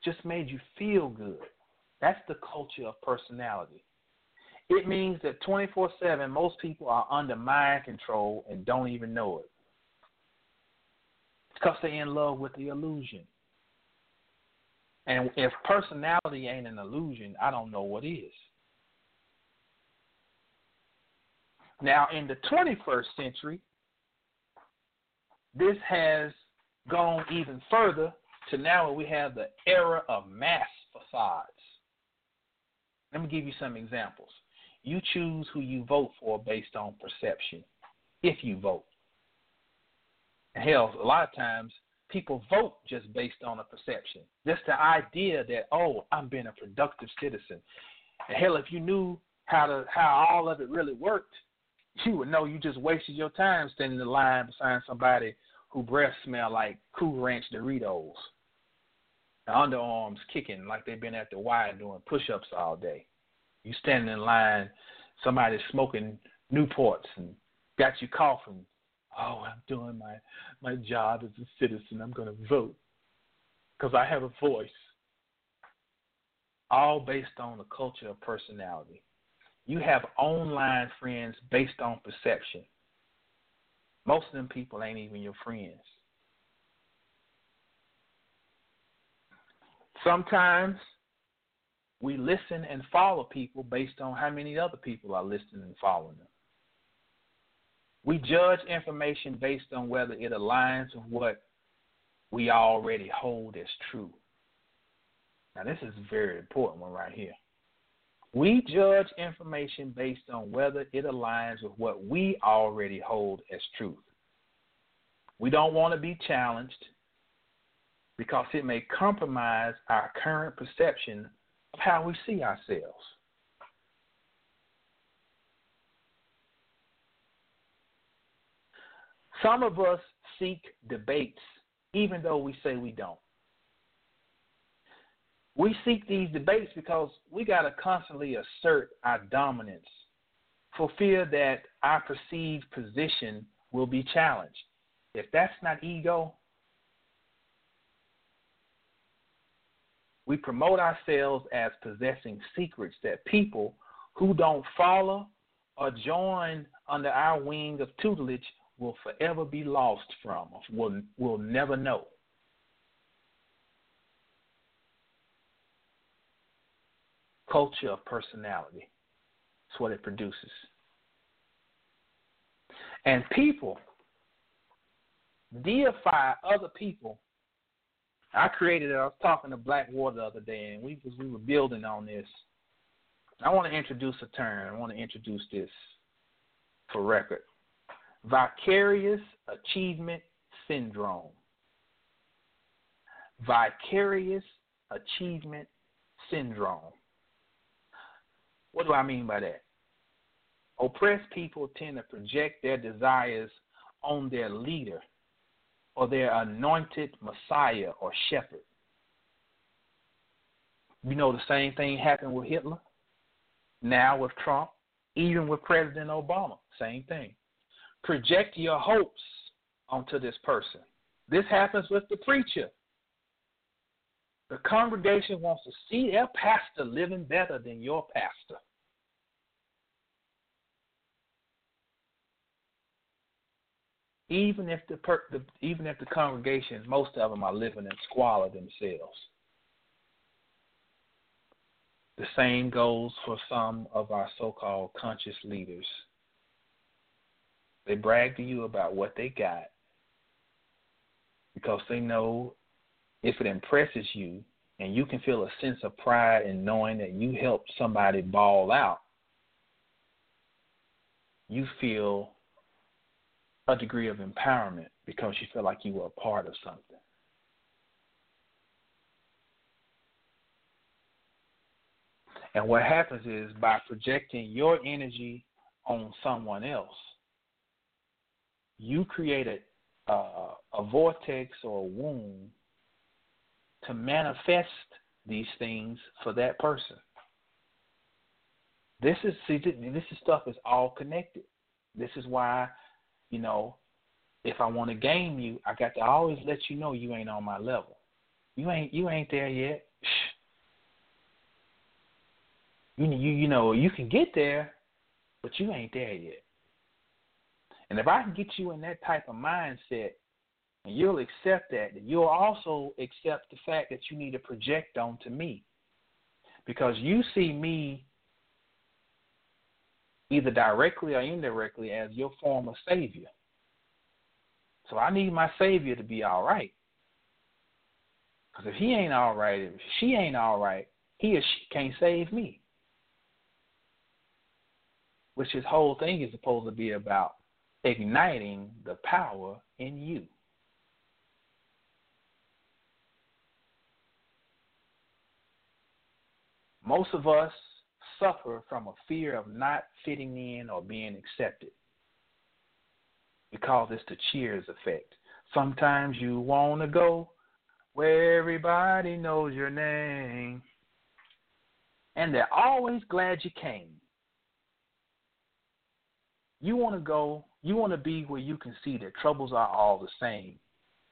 just made you feel good. That's the culture of personality. It means that 24 7, most people are under mind control and don't even know it. It's because they're in love with the illusion. And if personality ain't an illusion, I don't know what is. Now, in the 21st century, this has gone even further to now we have the era of mass facades. Let me give you some examples. You choose who you vote for based on perception, if you vote. And hell, a lot of times people vote just based on a perception. Just the idea that, oh, I'm being a productive citizen. And hell, if you knew how to how all of it really worked, you would know you just wasted your time standing in line beside somebody who breath smell like Cool Ranch Doritos. The underarms kicking like they've been at the Y doing push ups all day. You standing in line, somebody smoking Newports and got you coughing. Oh, I'm doing my my job as a citizen. I'm going to vote because I have a voice. All based on the culture of personality. You have online friends based on perception. Most of them people ain't even your friends. Sometimes we listen and follow people based on how many other people are listening and following them. We judge information based on whether it aligns with what we already hold as true. Now, this is a very important one right here. We judge information based on whether it aligns with what we already hold as truth. We don't want to be challenged because it may compromise our current perception of how we see ourselves. Some of us seek debates even though we say we don't we seek these debates because we got to constantly assert our dominance for fear that our perceived position will be challenged. If that's not ego, we promote ourselves as possessing secrets that people who don't follow or join under our wing of tutelage will forever be lost from, will, will never know. culture of personality. That's what it produces. And people deify other people. I created it. I was talking to Blackwater the other day, and we was, we were building on this. I want to introduce a term. I want to introduce this for record. Vicarious achievement syndrome. Vicarious achievement syndrome. What do I mean by that? Oppressed people tend to project their desires on their leader or their anointed Messiah or shepherd. You know, the same thing happened with Hitler, now with Trump, even with President Obama. Same thing. Project your hopes onto this person. This happens with the preacher. The congregation wants to see their pastor living better than your pastor. Even if the, per, the even if the congregation, most of them are living in squalor themselves. The same goes for some of our so-called conscious leaders. They brag to you about what they got because they know if it impresses you and you can feel a sense of pride in knowing that you helped somebody ball out, you feel a degree of empowerment because you feel like you were a part of something. And what happens is by projecting your energy on someone else, you created a, a, vortex or a wound to manifest these things for that person. This is see this is stuff is all connected. This is why, you know, if I want to game you, I got to always let you know you ain't on my level. You ain't you ain't there yet. You you you know you can get there, but you ain't there yet. And if I can get you in that type of mindset, and you'll accept that, you'll also accept the fact that you need to project onto me, because you see me either directly or indirectly as your form of savior. So I need my savior to be all right. Because if he ain't all right, if she ain't all right, he or she can't save me. Which his whole thing is supposed to be about igniting the power in you. Most of us suffer from a fear of not fitting in or being accepted. We call this the cheers effect. Sometimes you want to go where everybody knows your name. And they're always glad you came. You want to go, you want to be where you can see that troubles are all the same.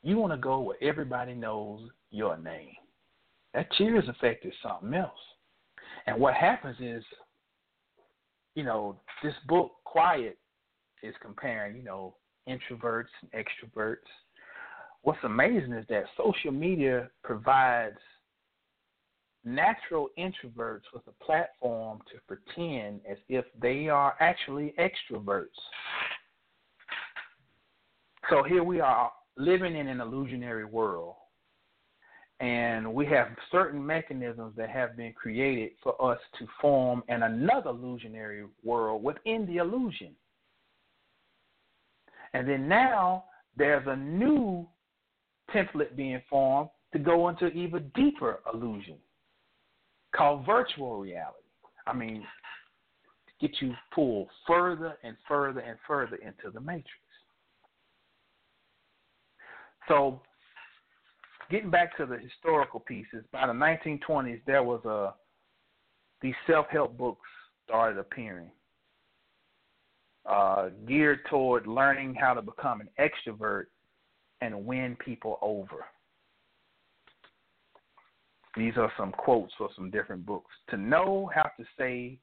You want to go where everybody knows your name. That cheers effect is something else. And what happens is, you know, this book, Quiet, is comparing, you know, introverts and extroverts. What's amazing is that social media provides natural introverts with a platform to pretend as if they are actually extroverts. So here we are living in an illusionary world and we have certain mechanisms that have been created for us to form an another illusionary world within the illusion. And then now there's a new template being formed to go into even deeper illusion called virtual reality. I mean, get you pulled further and further and further into the matrix. So getting back to the historical pieces, by the 1920s, there was a these self-help books started appearing, uh, geared toward learning how to become an extrovert and win people over. These are some quotes for some different books. To know how to say,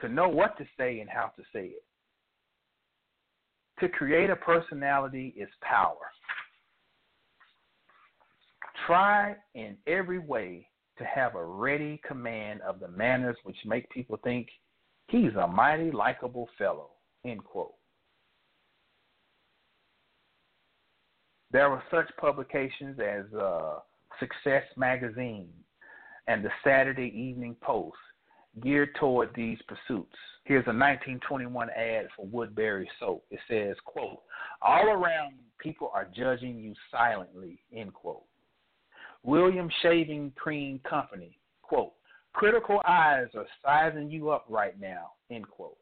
to know what to say and how to say it. To create a personality is power. Try in every way to have a ready command of the manners which make people think he's a mighty likable fellow. End quote. There were such publications as uh, Success Magazine and the Saturday Evening Post geared toward these pursuits. Here's a 1921 ad for Woodbury soap. It says, quote, all around people are judging you silently, end quote. William Shaving Cream Company, quote, critical eyes are sizing you up right now, end quote.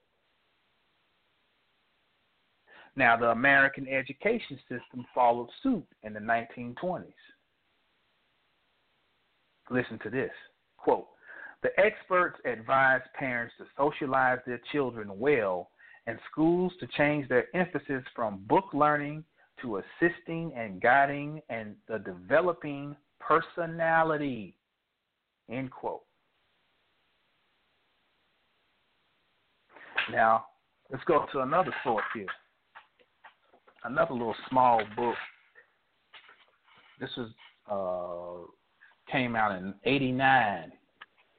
Now, the American education system followed suit in the 1920s. Listen to this quote, the experts advise parents to socialize their children well and schools to change their emphasis from book learning to assisting and guiding and the developing personality. End quote. Now, let's go to another source here. Another little small book. This is uh, came out in '89,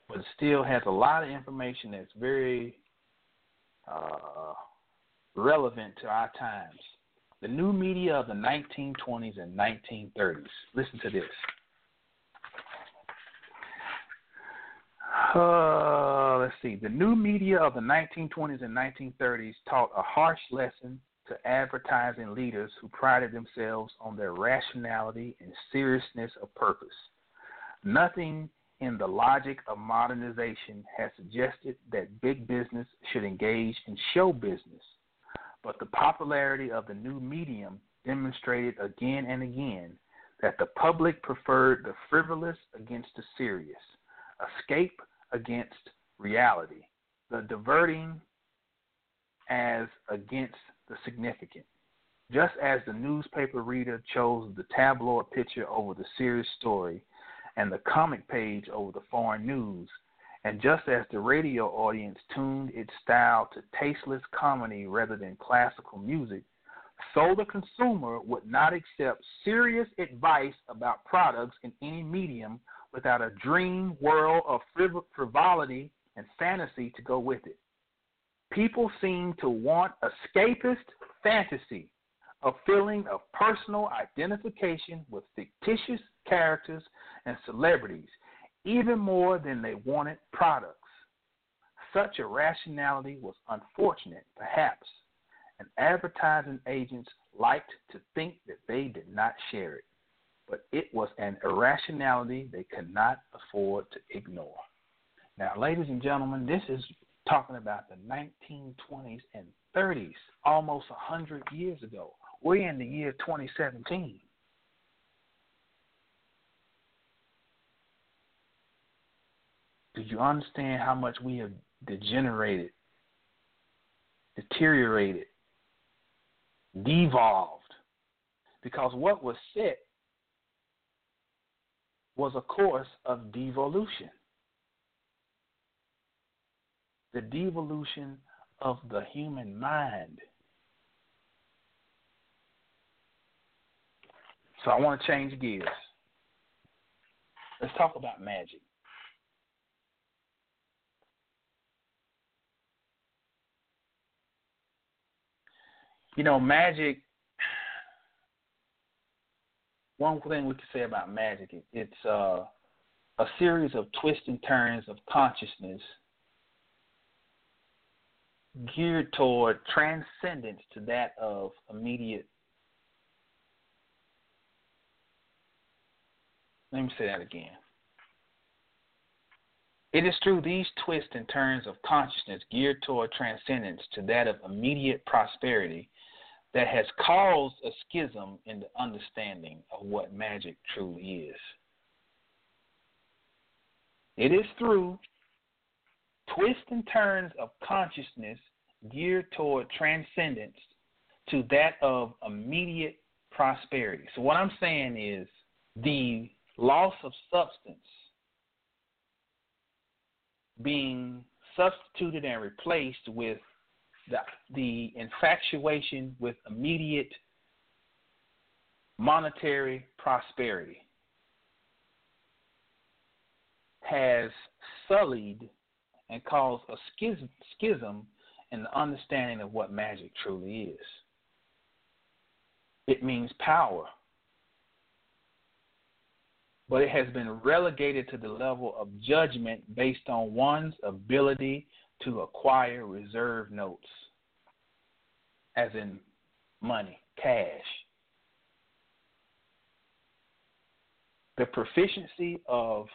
but still has a lot of information that's very uh, relevant to our times. The new media of the 1920s and 1930s. Listen to this. Uh, let's see. The new media of the 1920s and 1930s taught a harsh lesson to advertising leaders who prided themselves on their rationality and seriousness of purpose. Nothing in the logic of modernization has suggested that big business should engage in show business, but the popularity of the new medium demonstrated again and again that the public preferred the frivolous against the serious escape against reality, the diverting as against the significant. Just as the newspaper reader chose the tabloid picture over the serious story and the comic page over the foreign news, and just as the radio audience tuned its style to tasteless comedy rather than classical music, so the consumer would not accept serious advice about products in any medium without a dream world of frivolity and fantasy to go with it. People seem to want escapist fantasy, a feeling of personal identification with fictitious characters and celebrities, even more than they wanted products. Such irrationality was unfortunate, perhaps, and advertising agents liked to think that they did not share it, but it was an irrationality they could not afford to ignore. Now, ladies and gentlemen, this is talking about the 1920s and 30s, almost 100 years ago. We're in the year 2017. You understand how much we have degenerated, deteriorated, devolved? Because what was set was a course of devolution. The devolution of the human mind. So I want to change gears. Let's talk about magic. You know, magic. One thing we can say about magic, it's uh, a series of twists and turns of consciousness geared toward transcendence to that of immediate. Let me say that again. It is through these twists and turns of consciousness geared toward transcendence to that of immediate prosperity that has caused a schism in the understanding of what magic truly is. It is through twists and turns of consciousness geared toward transcendence to that of immediate prosperity. So, what I'm saying is the loss of substance being substituted and replaced with the, the infatuation with immediate monetary prosperity has sullied and caused a schism, schism in the understanding of what magic truly is. It means power, but it has been relegated to the level of judgment based on one's ability to acquire reserve notes, as in money, cash. The proficiency of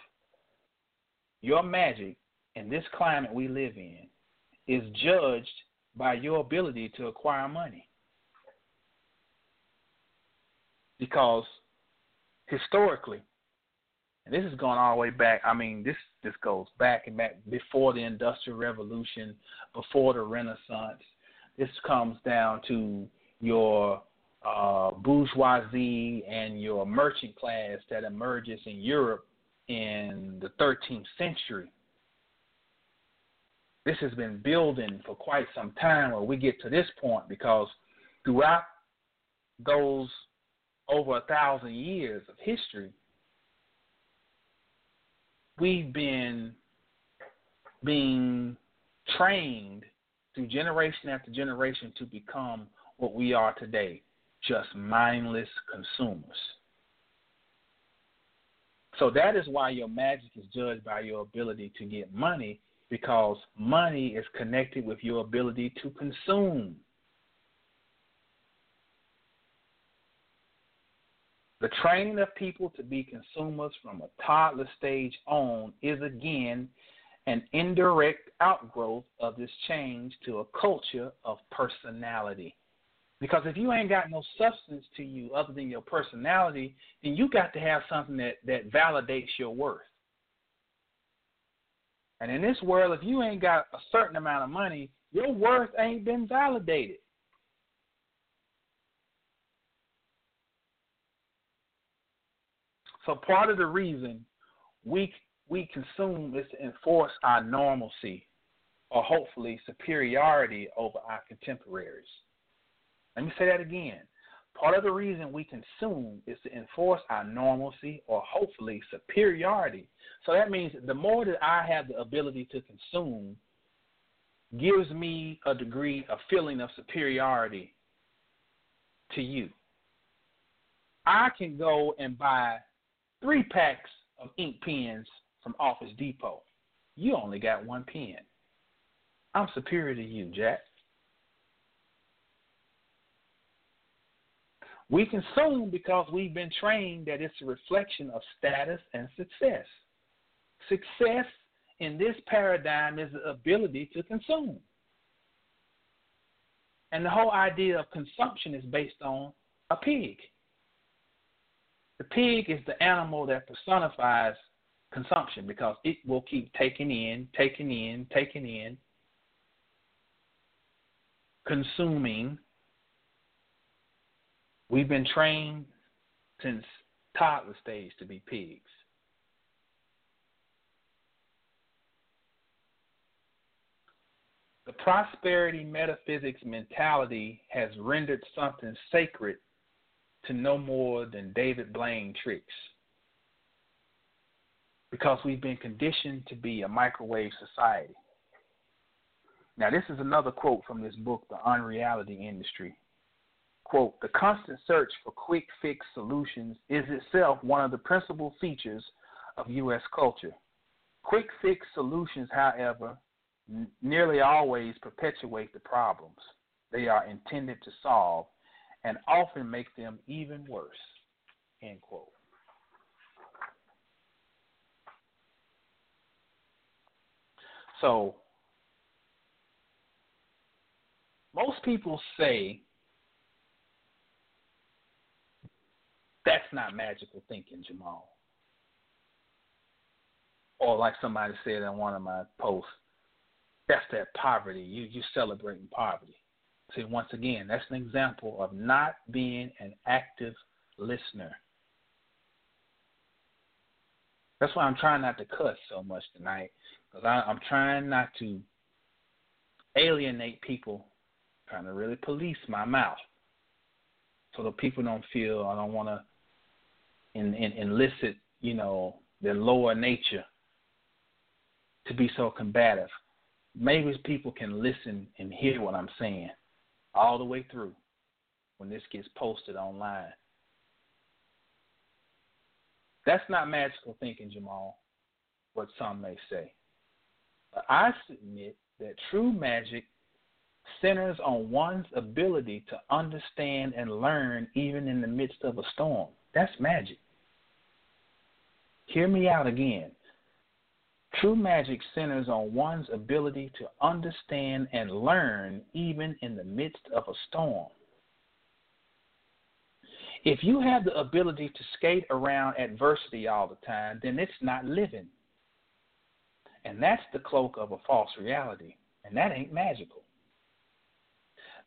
your magic in this climate we live in is judged by your ability to acquire money. Because historically, and this is going all the way back. I mean, this this goes back and back before the Industrial Revolution, before the Renaissance. This comes down to your uh, bourgeoisie and your merchant class that emerges in Europe in the 13th century. This has been building for quite some time where we get to this point because throughout those over a thousand years of history, we've been being trained through generation after generation to become what we are today just mindless consumers. So that is why your magic is judged by your ability to get money because money is connected with your ability to consume. The training of people to be consumers from a toddler stage on is again an indirect outgrowth of this change to a culture of personality. Because if you ain't got no substance to you other than your personality, then you got to have something that, that validates your worth. And in this world, if you ain't got a certain amount of money, your worth ain't been validated. So part of the reason we we consume is to enforce our normalcy or hopefully superiority over our contemporaries. Let me say that again. Part of the reason we consume is to enforce our normalcy or hopefully superiority. So that means the more that I have the ability to consume gives me a degree, a feeling of superiority to you. I can go and buy three packs of ink pens from Office Depot. You only got one pen. I'm superior to you, Jack. We consume because we've been trained that it's a reflection of status and success. Success in this paradigm is the ability to consume. And the whole idea of consumption is based on a pig. The pig is the animal that personifies consumption because it will keep taking in, taking in, taking in, consuming. We've been trained since toddler stage to be pigs. The prosperity metaphysics mentality has rendered something sacred to no more than David Blaine tricks. Because we've been conditioned to be a microwave society. Now, this is another quote from this book, The Unreality Industry. Quote, the constant search for quick fix solutions is itself one of the principal features of U.S. culture. Quick fix solutions, however, n- nearly always perpetuate the problems they are intended to solve and often make them even worse. End quote. So, most people say that's not magical thinking, Jamal. Or like somebody said in one of my posts, that's that poverty. You you celebrating poverty. See, once again, that's an example of not being an active listener. That's why I'm trying not to cuss so much tonight, because I'm trying not to alienate people, trying to really police my mouth, so that people don't feel I don't want to in, in, elicit, you know, their lower nature to be so combative. Maybe people can listen and hear what I'm saying all the way through when this gets posted online. That's not magical thinking, Jamal, what some may say. But I submit that true magic centers on one's ability to understand and learn even in the midst of a storm. That's magic. Hear me out again. True magic centers on one's ability to understand and learn even in the midst of a storm. If you have the ability to skate around adversity all the time, then it's not living. And that's the cloak of a false reality, and that ain't magical.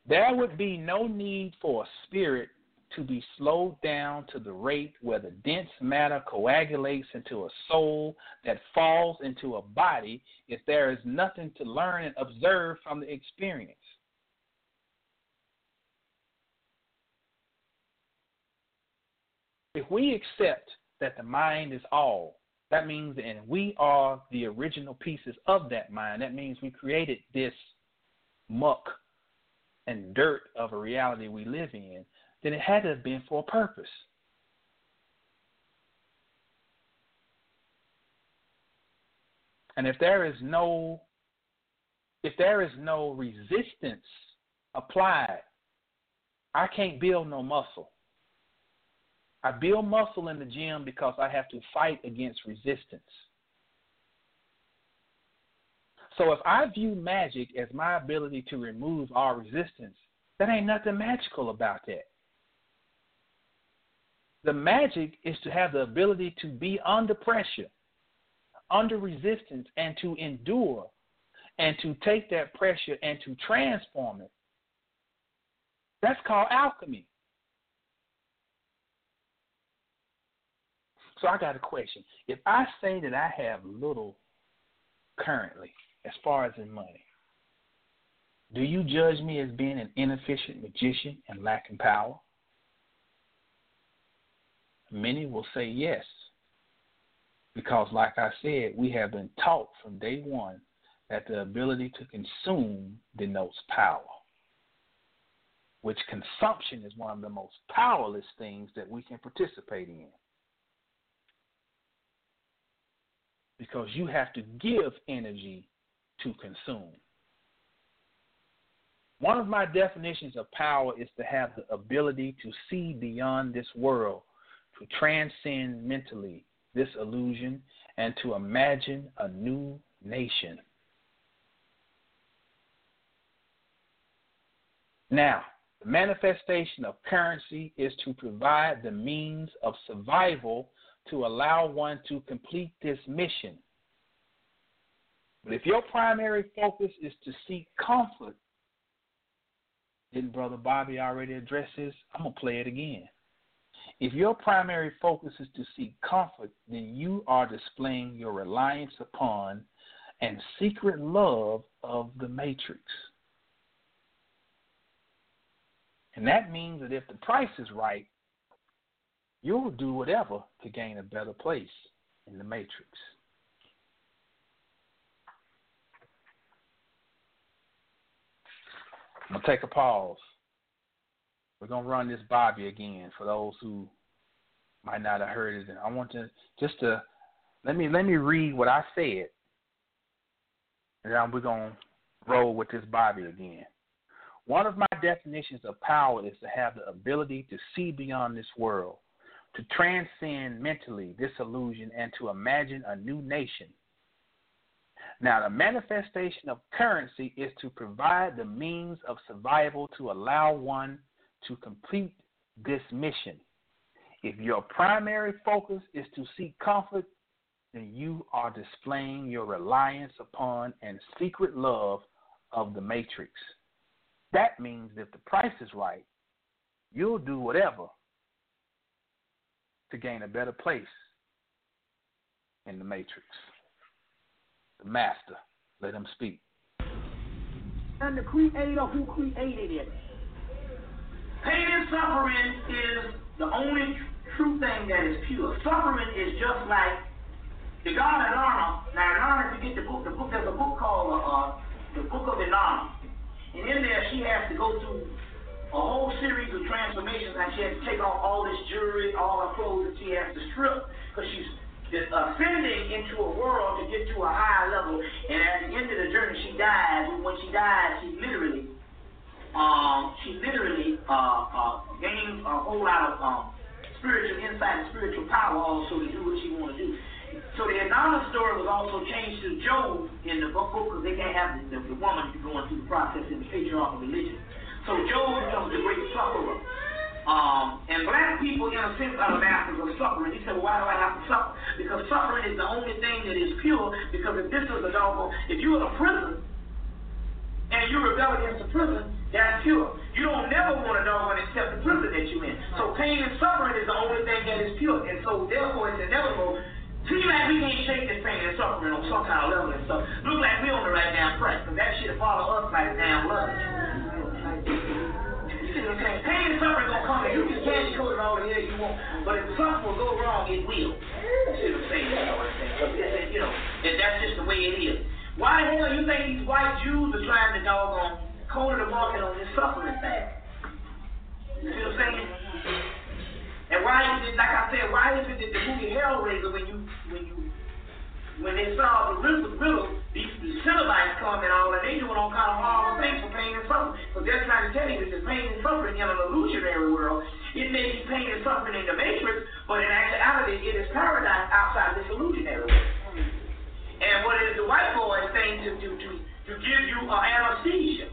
There would be no need for a spirit to be slowed down to the rate where the dense matter coagulates into a soul that falls into a body if there is nothing to learn and observe from the experience. If we accept that the mind is all, that means and we are the original pieces of that mind. That means we created this muck and dirt of a reality we live in then it had to have been for a purpose. And if there is no if there is no resistance applied, I can't build no muscle. I build muscle in the gym because I have to fight against resistance. So if I view magic as my ability to remove all resistance, that ain't nothing magical about that. The magic is to have the ability to be under pressure, under resistance, and to endure, and to take that pressure and to transform it. That's called alchemy. So I got a question. If I say that I have little currently, as far as in money, do you judge me as being an inefficient magician and lacking power? Many will say yes. Because, like I said, we have been taught from day one that the ability to consume denotes power, which consumption is one of the most powerless things that we can participate in. Because you have to give energy to consume. One of my definitions of power is to have the ability to see beyond this world, transcend mentally this illusion, and to imagine a new nation. Now, the manifestation of currency is to provide the means of survival to allow one to complete this mission. But if your primary focus is to seek comfort, didn't Brother Bobby already address this? I'm going to play it again. If your primary focus is to seek comfort, then you are displaying your reliance upon and secret love of the matrix. And that means that if the price is right, you'll do whatever to gain a better place in the matrix. I'm gonna take a pause. We're gonna run this Bobby again for those who might not have heard it. I want to just to let me let me read what I said, and then we're gonna roll with this Bobby again. One of my definitions of power is to have the ability to see beyond this world, to transcend mentally this illusion, and to imagine a new nation. Now, the manifestation of currency is to provide the means of survival to allow one to complete this mission. If your primary focus is to seek comfort, then you are displaying your reliance upon and secret love of the matrix. That means if the price is right, you'll do whatever to gain a better place in the matrix. The master, let him speak. And the creator who created it. Pain and suffering is the only true thing that is pure. Suffering is just like the God of Inanna. Now, Inanna, if you get the book, the book, there's a book called uh, the Book of Inanna. And in there, she has to go through a whole series of transformations, and she has to take off all this jewelry, all her clothes that she has to strip, because she's ascending into a world to get to a higher level. And at the end of the journey, she dies. And when she dies, she literally, um, she literally uh, uh, a whole lot of um, spiritual insight and spiritual power also to do what she want to do. So the Inanna story was also changed to Job in the book because they can't have the, the, woman going through the process in the patriarchal religion. So Job becomes the great sufferer. Um, and black people, in a sense, are the masters of suffering. You say, well, why do I have to suffer? Because suffering is the only thing that is pure. Because if this is a dog, if you're in a prison and you rebel against the prison, that's pure. You don't never want a dog accept the prison that you're in. So pain and suffering is the only thing that is pure. And so therefore it's inevitable Seems like we can't shake this pain and suffering on some kind of level and stuff. Look like we on the right damn track, because that shit follow us like damn what Pain and suffering gonna come and you can candy coat it all the hell you want, but if something will go wrong, it will. You know what that's just the way it is. Why the hell you think these white Jews are trying to doggone corner the market on this suffering thing? You see what I'm saying? And why is it, like I said, why is it that the movie Hellraiser, when you, when you, when they saw the riddle, riddle these the Cenobites come and all, and they doing all kind of horrible things for pain and suffering. Because they're trying to tell you that pain and suffering in an illusionary world. It may be pain and suffering in the Matrix, but in actuality, it is paradise outside this illusionary world. And what is the white boy saying to, to, to, to give you uh, anesthesia?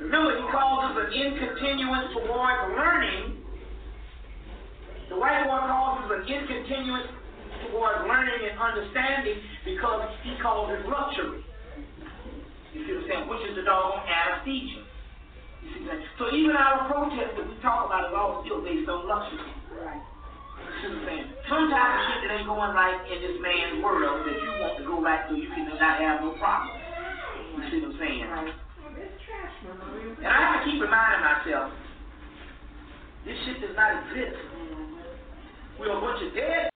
Remember, he calls us an incontinuance towards learning the white boy calls it an incontinuous towards learning and understanding because he calls it luxury. You see what I'm saying? Which is the doggone anesthesia. You see what I'm saying? So even our protest that we talk about is all still based on luxury. Right. You see what I'm saying? some type of shit that ain't going right in this man's world that you want to go right so you can not have no problem. You see what I'm saying? And I have to keep reminding myself, this shit does not exist. We're a bunch of dead.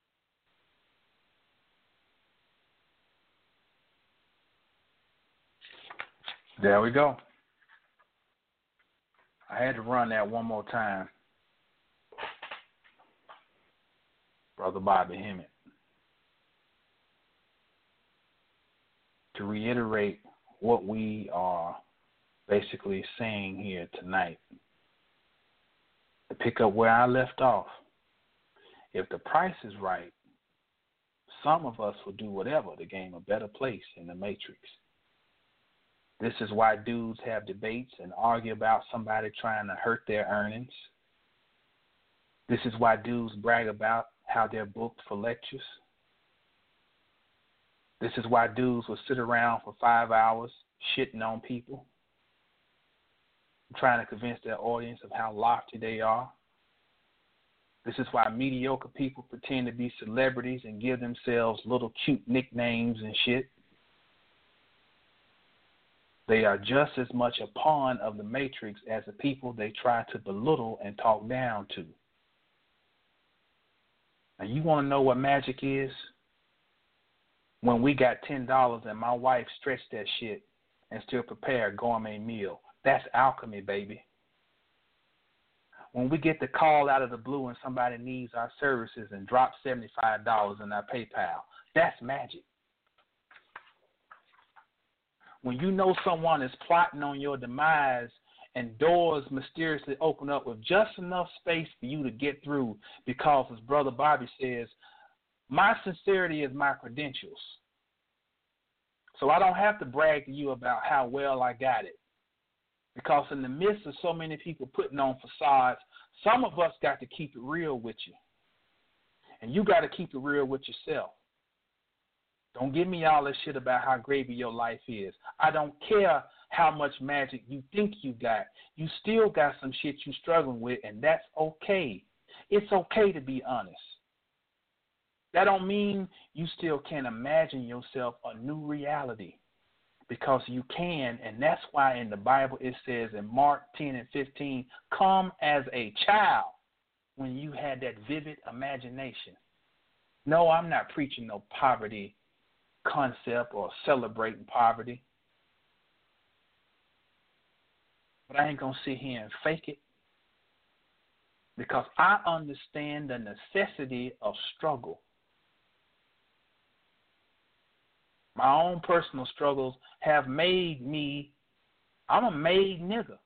There we go. I had to run that one more time. Brother Bobby Hemmitt. To reiterate what we are basically saying here tonight, to pick up where I left off, if the price is right, some of us will do whatever to gain a better place in the matrix. This is why dudes have debates and argue about somebody trying to hurt their earnings. This is why dudes brag about how they're booked for lectures. This is why dudes will sit around for five hours shitting on people, trying to convince their audience of how lofty they are. This is why mediocre people pretend to be celebrities and give themselves little cute nicknames and shit. They are just as much a pawn of the matrix as the people they try to belittle and talk down to. And you want to know what magic is? When we got ten dollars and my wife stretched that shit and still prepared a gourmet meal. That's alchemy, baby. When we get the call out of the blue and somebody needs our services and drop seventy five dollars in our PayPal, that's magic when you know someone is plotting on your demise and doors mysteriously open up with just enough space for you to get through because as brother Bobby says, my sincerity is my credentials. So I don't have to brag to you about how well I got it. Because in the midst of so many people putting on facades, some of us got to keep it real with you. And you got to keep it real with yourself. Don't give me all this shit about how gravy your life is. I don't care how much magic you think you got. You still got some shit you're struggling with, and that's okay. It's okay to be honest. That don't mean you still can't imagine yourself a new reality. Because you can, and that's why in the Bible it says in Mark 10 and 15, come as a child when you had that vivid imagination. No, I'm not preaching no poverty concept or celebrating poverty. But I ain't going to sit here and fake it because I understand the necessity of struggle. My own personal struggles have made me, I'm a made nigga,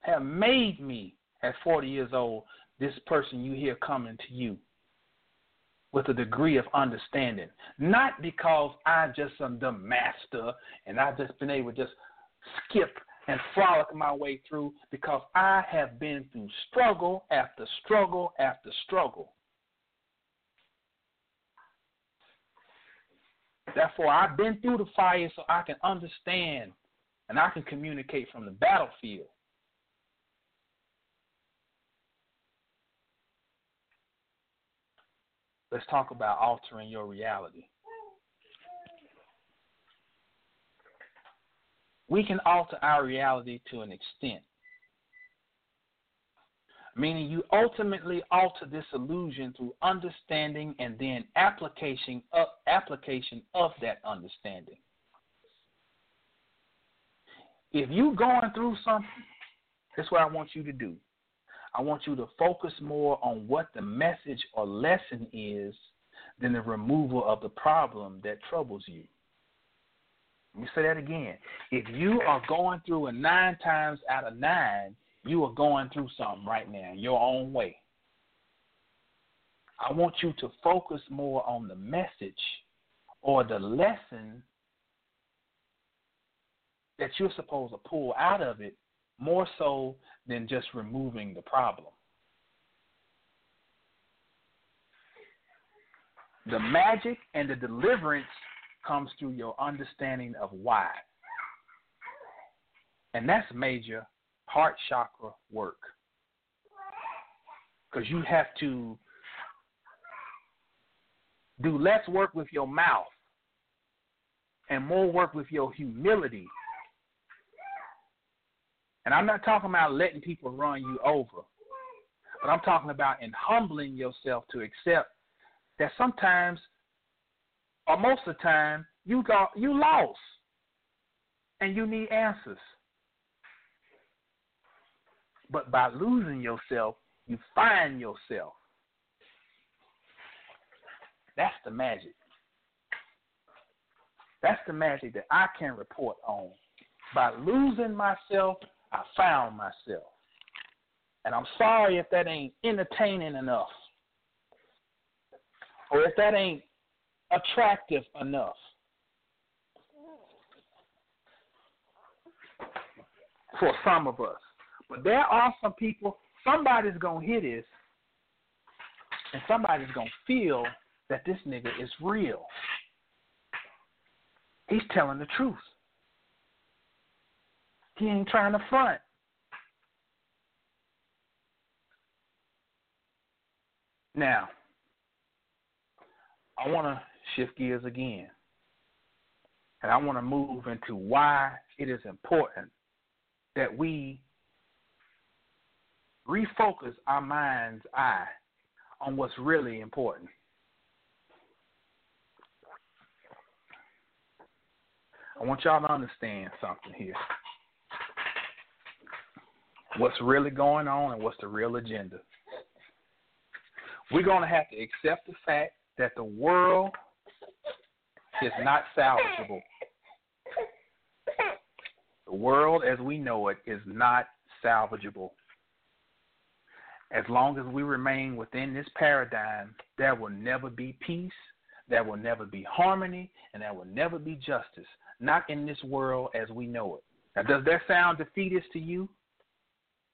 have made me at 40 years old this person you hear coming to you with a degree of understanding. Not because I just am the master and I've just been able to just skip and frolic my way through because I have been through struggle after struggle after struggle. Therefore, I've been through the fire so I can understand and I can communicate from the battlefield. Let's talk about altering your reality. We can alter our reality to an extent, meaning you ultimately alter this illusion through understanding and then application of, application of that understanding. If you're going through something, that's what I want you to do. I want you to focus more on what the message or lesson is than the removal of the problem that troubles you. Let me say that again. If you are going through a nine times out of nine, you are going through something right now, in your own way. I want you to focus more on the message or the lesson that you're supposed to pull out of it more so than just removing the problem. The magic and the deliverance comes through your understanding of why. And that's major heart chakra work. Because you have to Do less work with your mouth and more work with your humility. And I'm not talking about letting people run you over, but I'm talking about in humbling yourself to accept that sometimes, or most of the time, you got you lost, and you need answers. But by losing yourself, you find yourself. That's the magic. That's the magic that I can report on. By losing myself, I found myself. And I'm sorry if that ain't entertaining enough. Or if that ain't attractive enough. For some of us. But there are some people, somebody's going to hear this, and somebody's going to feel that this nigga is real. He's telling the truth. He ain't trying to front. Now, I want to shift gears again. And I want to move into why it is important that we refocus our mind's eye on what's really important. I want y'all to understand something here. What's really going on and what's the real agenda. We're going to have to accept the fact that the world is not salvageable. The world as we know it is not salvageable. As long as we remain within this paradigm, there will never be peace, there will never be harmony, and there will never be justice. Not in this world as we know it. Now, does that sound defeatist to you?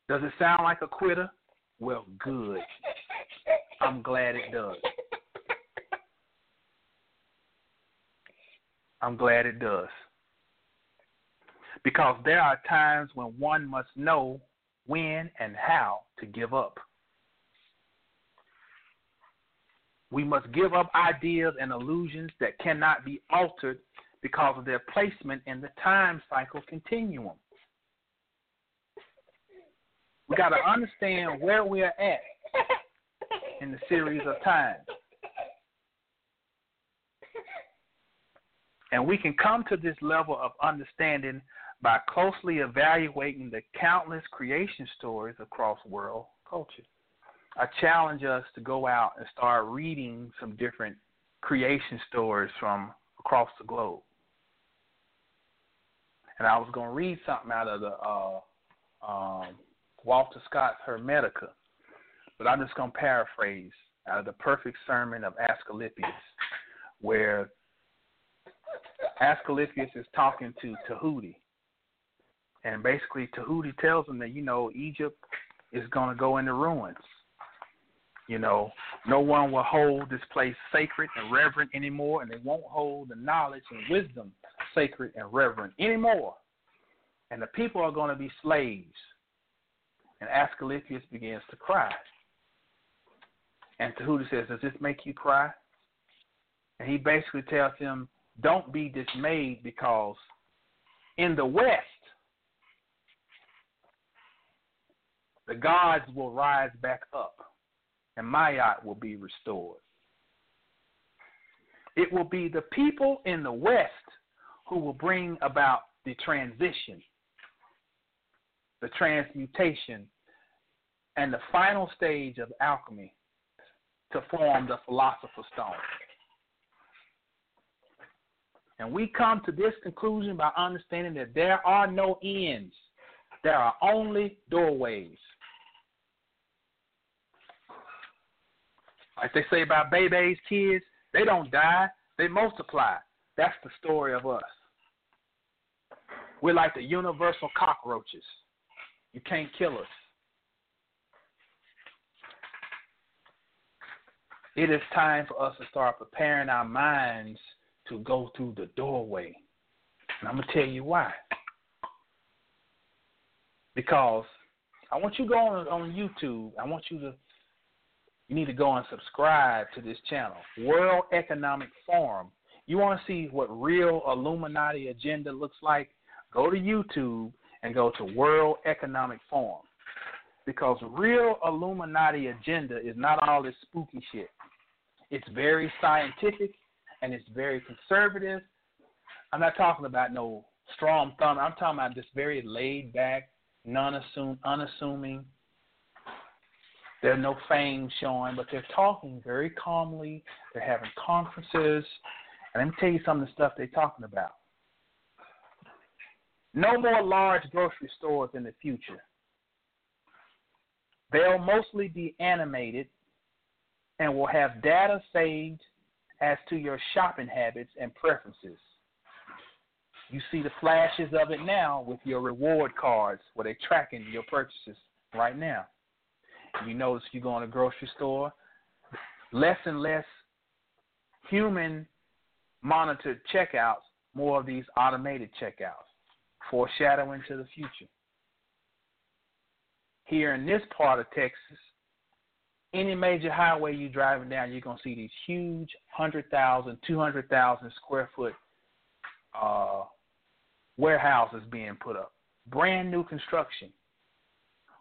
Does it sound like a quitter? Well, good. I'm glad it does. I'm glad it does. Because there are times when one must know when and how to give up. We must give up ideas and illusions that cannot be altered because of their placement in the time cycle continuum. We got to understand where we are at in the series of time. And we can come to this level of understanding by closely evaluating the countless creation stories across world culture. I challenge us to go out and start reading some different creation stories from across the globe. And I was going to read something out of the uh, um, Walter Scott's Hermetica, but I'm just going to paraphrase out of the perfect sermon of Asclepius, where Asclepius is talking to Tahuti. And basically, Tahuti tells him that, you know, Egypt is going to go into ruins. You know, no one will hold this place sacred and reverent anymore, and they won't hold the knowledge and wisdom sacred and reverent anymore. And the people are going to be slaves. And Asclepius begins to cry. And Tahuti says, Does this make you cry? And he basically tells him, Don't be dismayed because in the West, the gods will rise back up and Ma'at will be restored. It will be the people in the West who will bring about the transition, the transmutation, and the final stage of alchemy to form the philosopher's stone. And we come to this conclusion by understanding that there are no ends, there are only doorways. Like they say about babies, kids, they don't die, they multiply. That's the story of us. We're like the universal cockroaches. You can't kill us. It is time for us to start preparing our minds to go through the doorway. And I'm going to tell you why. Because I want you to go on, on YouTube. I want you to you need to go and subscribe to this channel, World Economic Forum. You want to see what real Illuminati agenda looks like? Go to YouTube and go to World Economic Forum. Because real Illuminati agenda is not all this spooky shit. It's very scientific and it's very conservative. I'm not talking about no strong thumb. I'm talking about this very laid back, non assume unassuming. are no fangs showing, but they're talking very calmly. They're having conferences. And let me tell you some of the stuff they're talking about. No more large grocery stores in the future. They'll mostly be animated and will have data saved as to your shopping habits and preferences. You see the flashes of it now with your reward cards where they're tracking your purchases right now. You notice you go in a grocery store, less and less human monitored checkouts, more of these automated checkouts, foreshadowing to the future. Here in this part of Texas, any major highway you're driving down, you're going to see these huge 100,000, 200,000 square foot uh, warehouses being put up. Brand new construction.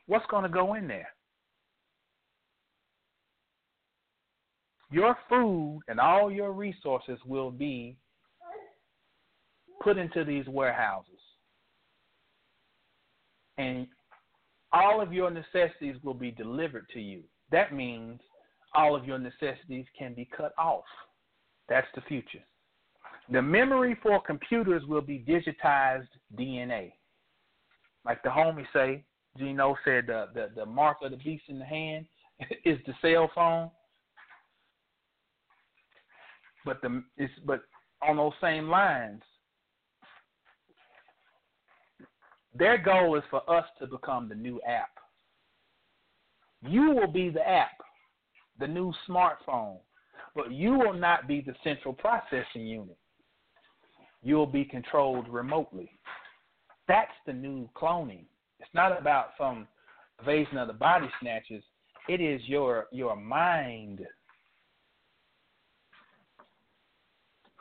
What's going to go in there? Your food and all your resources will be put into these warehouses. And all of your necessities will be delivered to you. That means all of your necessities can be cut off. That's the future. The memory for computers will be digitized DNA. Like the homie say, Gino said the, the, the mark of the beast in the hand is the cell phone. But the it's but on those same lines, their goal is for us to become the new app. You will be the app, the new smartphone, but you will not be the central processing unit. You will be controlled remotely. That's the new cloning. It's not about some invasion of the body snatchers. It is your your mind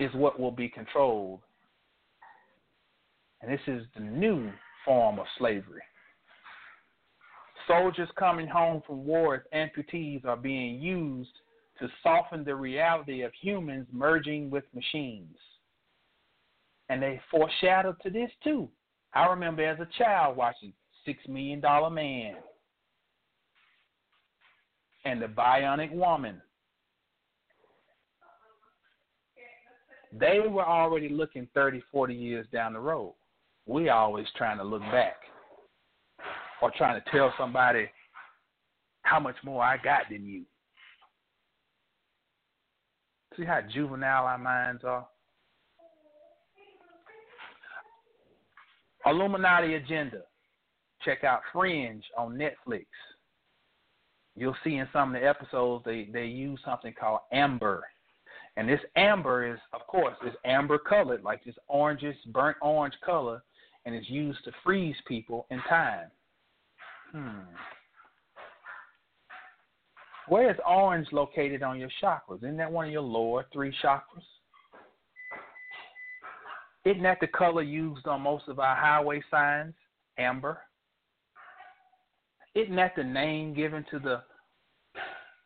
is what will be controlled. And this is the new form of slavery. Soldiers coming home from war as amputees are being used to soften the reality of humans merging with machines. And they foreshadow to this too. I remember as a child watching Six Million Dollar Man and the Bionic Woman. They were already looking 30, 40 years down the road. We always trying to look back or trying to tell somebody how much more I got than you. See how juvenile our minds are? Illuminati Agenda. Check out Fringe on Netflix. You'll see in some of the episodes they, they use something called amber. And this amber is, of course, is amber colored, like this oranges, burnt orange color, and it's used to freeze people in time. Hmm. Where is orange located on your chakras? Isn't that one of your lower three chakras? Isn't that the color used on most of our highway signs? Amber. Isn't that the name given to the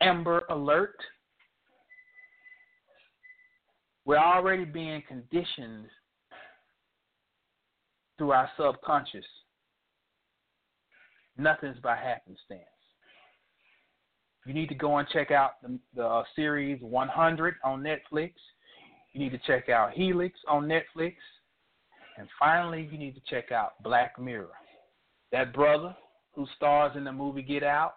Amber Alert? We're already being conditioned through our subconscious. Nothing's by happenstance. You need to go and check out the, the uh, series 100 on Netflix. You need to check out Helix on Netflix. And finally, you need to check out Black Mirror. That brother who stars in the movie Get Out,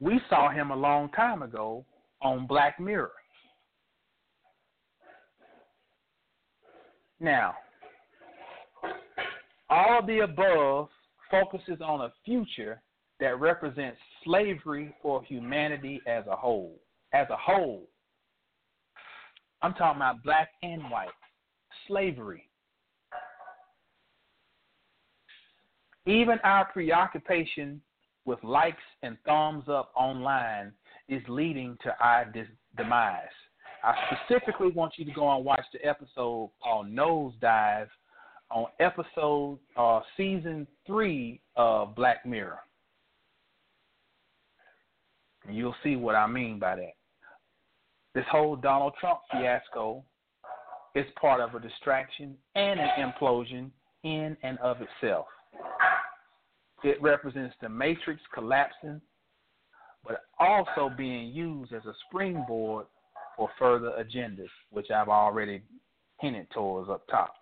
we saw him a long time ago on Black Mirror. Now, all of the above focuses on a future that represents slavery for humanity as a whole. As a whole. I'm talking about black and white. Slavery. Even our preoccupation with likes and thumbs up online is leading to our demise. I specifically want you to go and watch the episode called Nosedive on episode uh, season three of Black Mirror. And you'll see what I mean by that. This whole Donald Trump fiasco is part of a distraction and an implosion in and of itself. It represents the matrix collapsing, but also being used as a springboard for further agendas, which I've already hinted towards up top.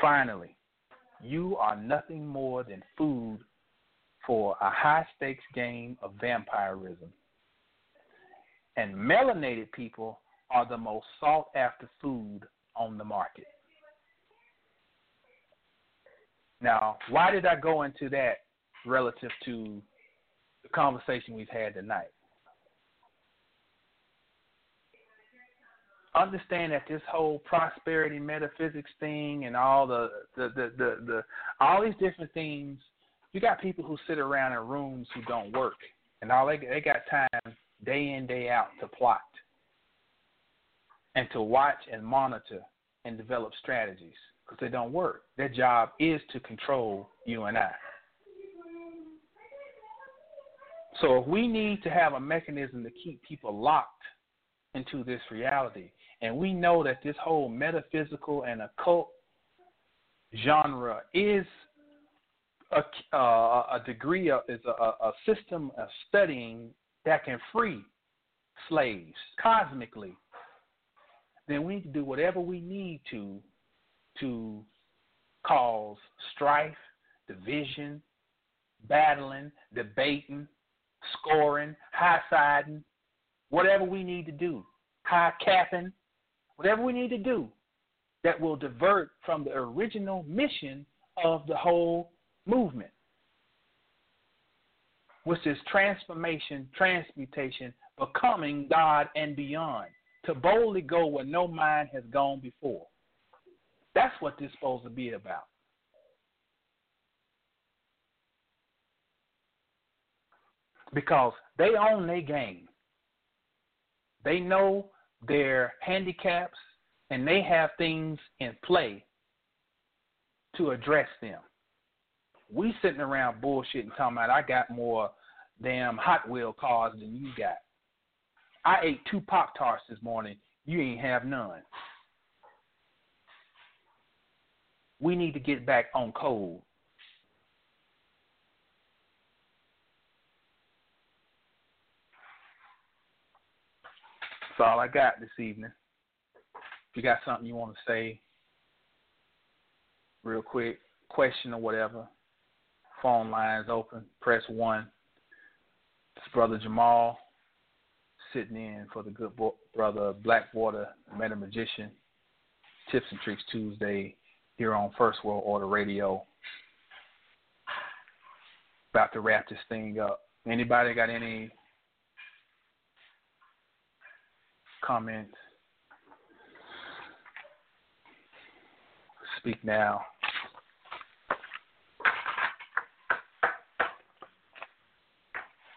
Finally, you are nothing more than food for a high stakes game of vampirism. And melanated people are the most sought after food on the market. Now, why did I go into that relative to the conversation we've had tonight? Understand that this whole prosperity metaphysics thing and all the the, the, the, the all these different things, you got people who sit around in rooms who don't work, and all they they got time day in day out to plot and to watch and monitor and develop strategies because they don't work. Their job is to control you and I. So if we need to have a mechanism to keep people locked into this reality, and we know that this whole metaphysical and occult genre is a, uh, a degree of is a, a system of studying that can free slaves cosmically, then we need to do whatever we need to to cause strife, division, battling, debating, scoring, high siding, whatever we need to do, high capping, whatever we need to do that will divert from the original mission of the whole movement, which is transformation, transmutation, becoming God and beyond, to boldly go where no mind has gone before. That's what this is supposed to be about. Because they own their game. They know their handicaps and they have things in play to address them. We sitting around bullshitting talking about I got more damn Hot Wheel cars than you got. I ate two Pop Tarts this morning. You ain't have none. We need to get back on code. That's all I got this evening. If you got something you want to say, real quick, question or whatever, phone lines open. Press one. It's Brother Jamal sitting in for the good bo- brother Blackwater, Meta Magician. Tips and Tricks Tuesday here on First World Order Radio. About to wrap this thing up. Anybody got any comments? Speak now.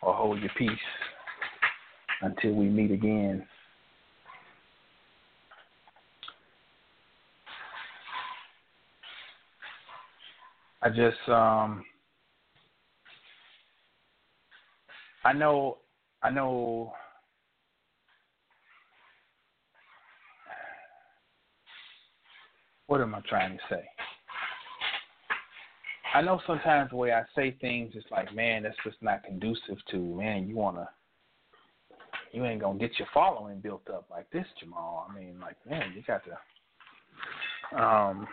Or hold your peace until we meet again. I just um I know I know what am I trying to say? I know sometimes the way I say things it's like, man, that's just not conducive to man, you wanna you ain't gonna get your following built up like this, Jamal. I mean, like, man, you got to um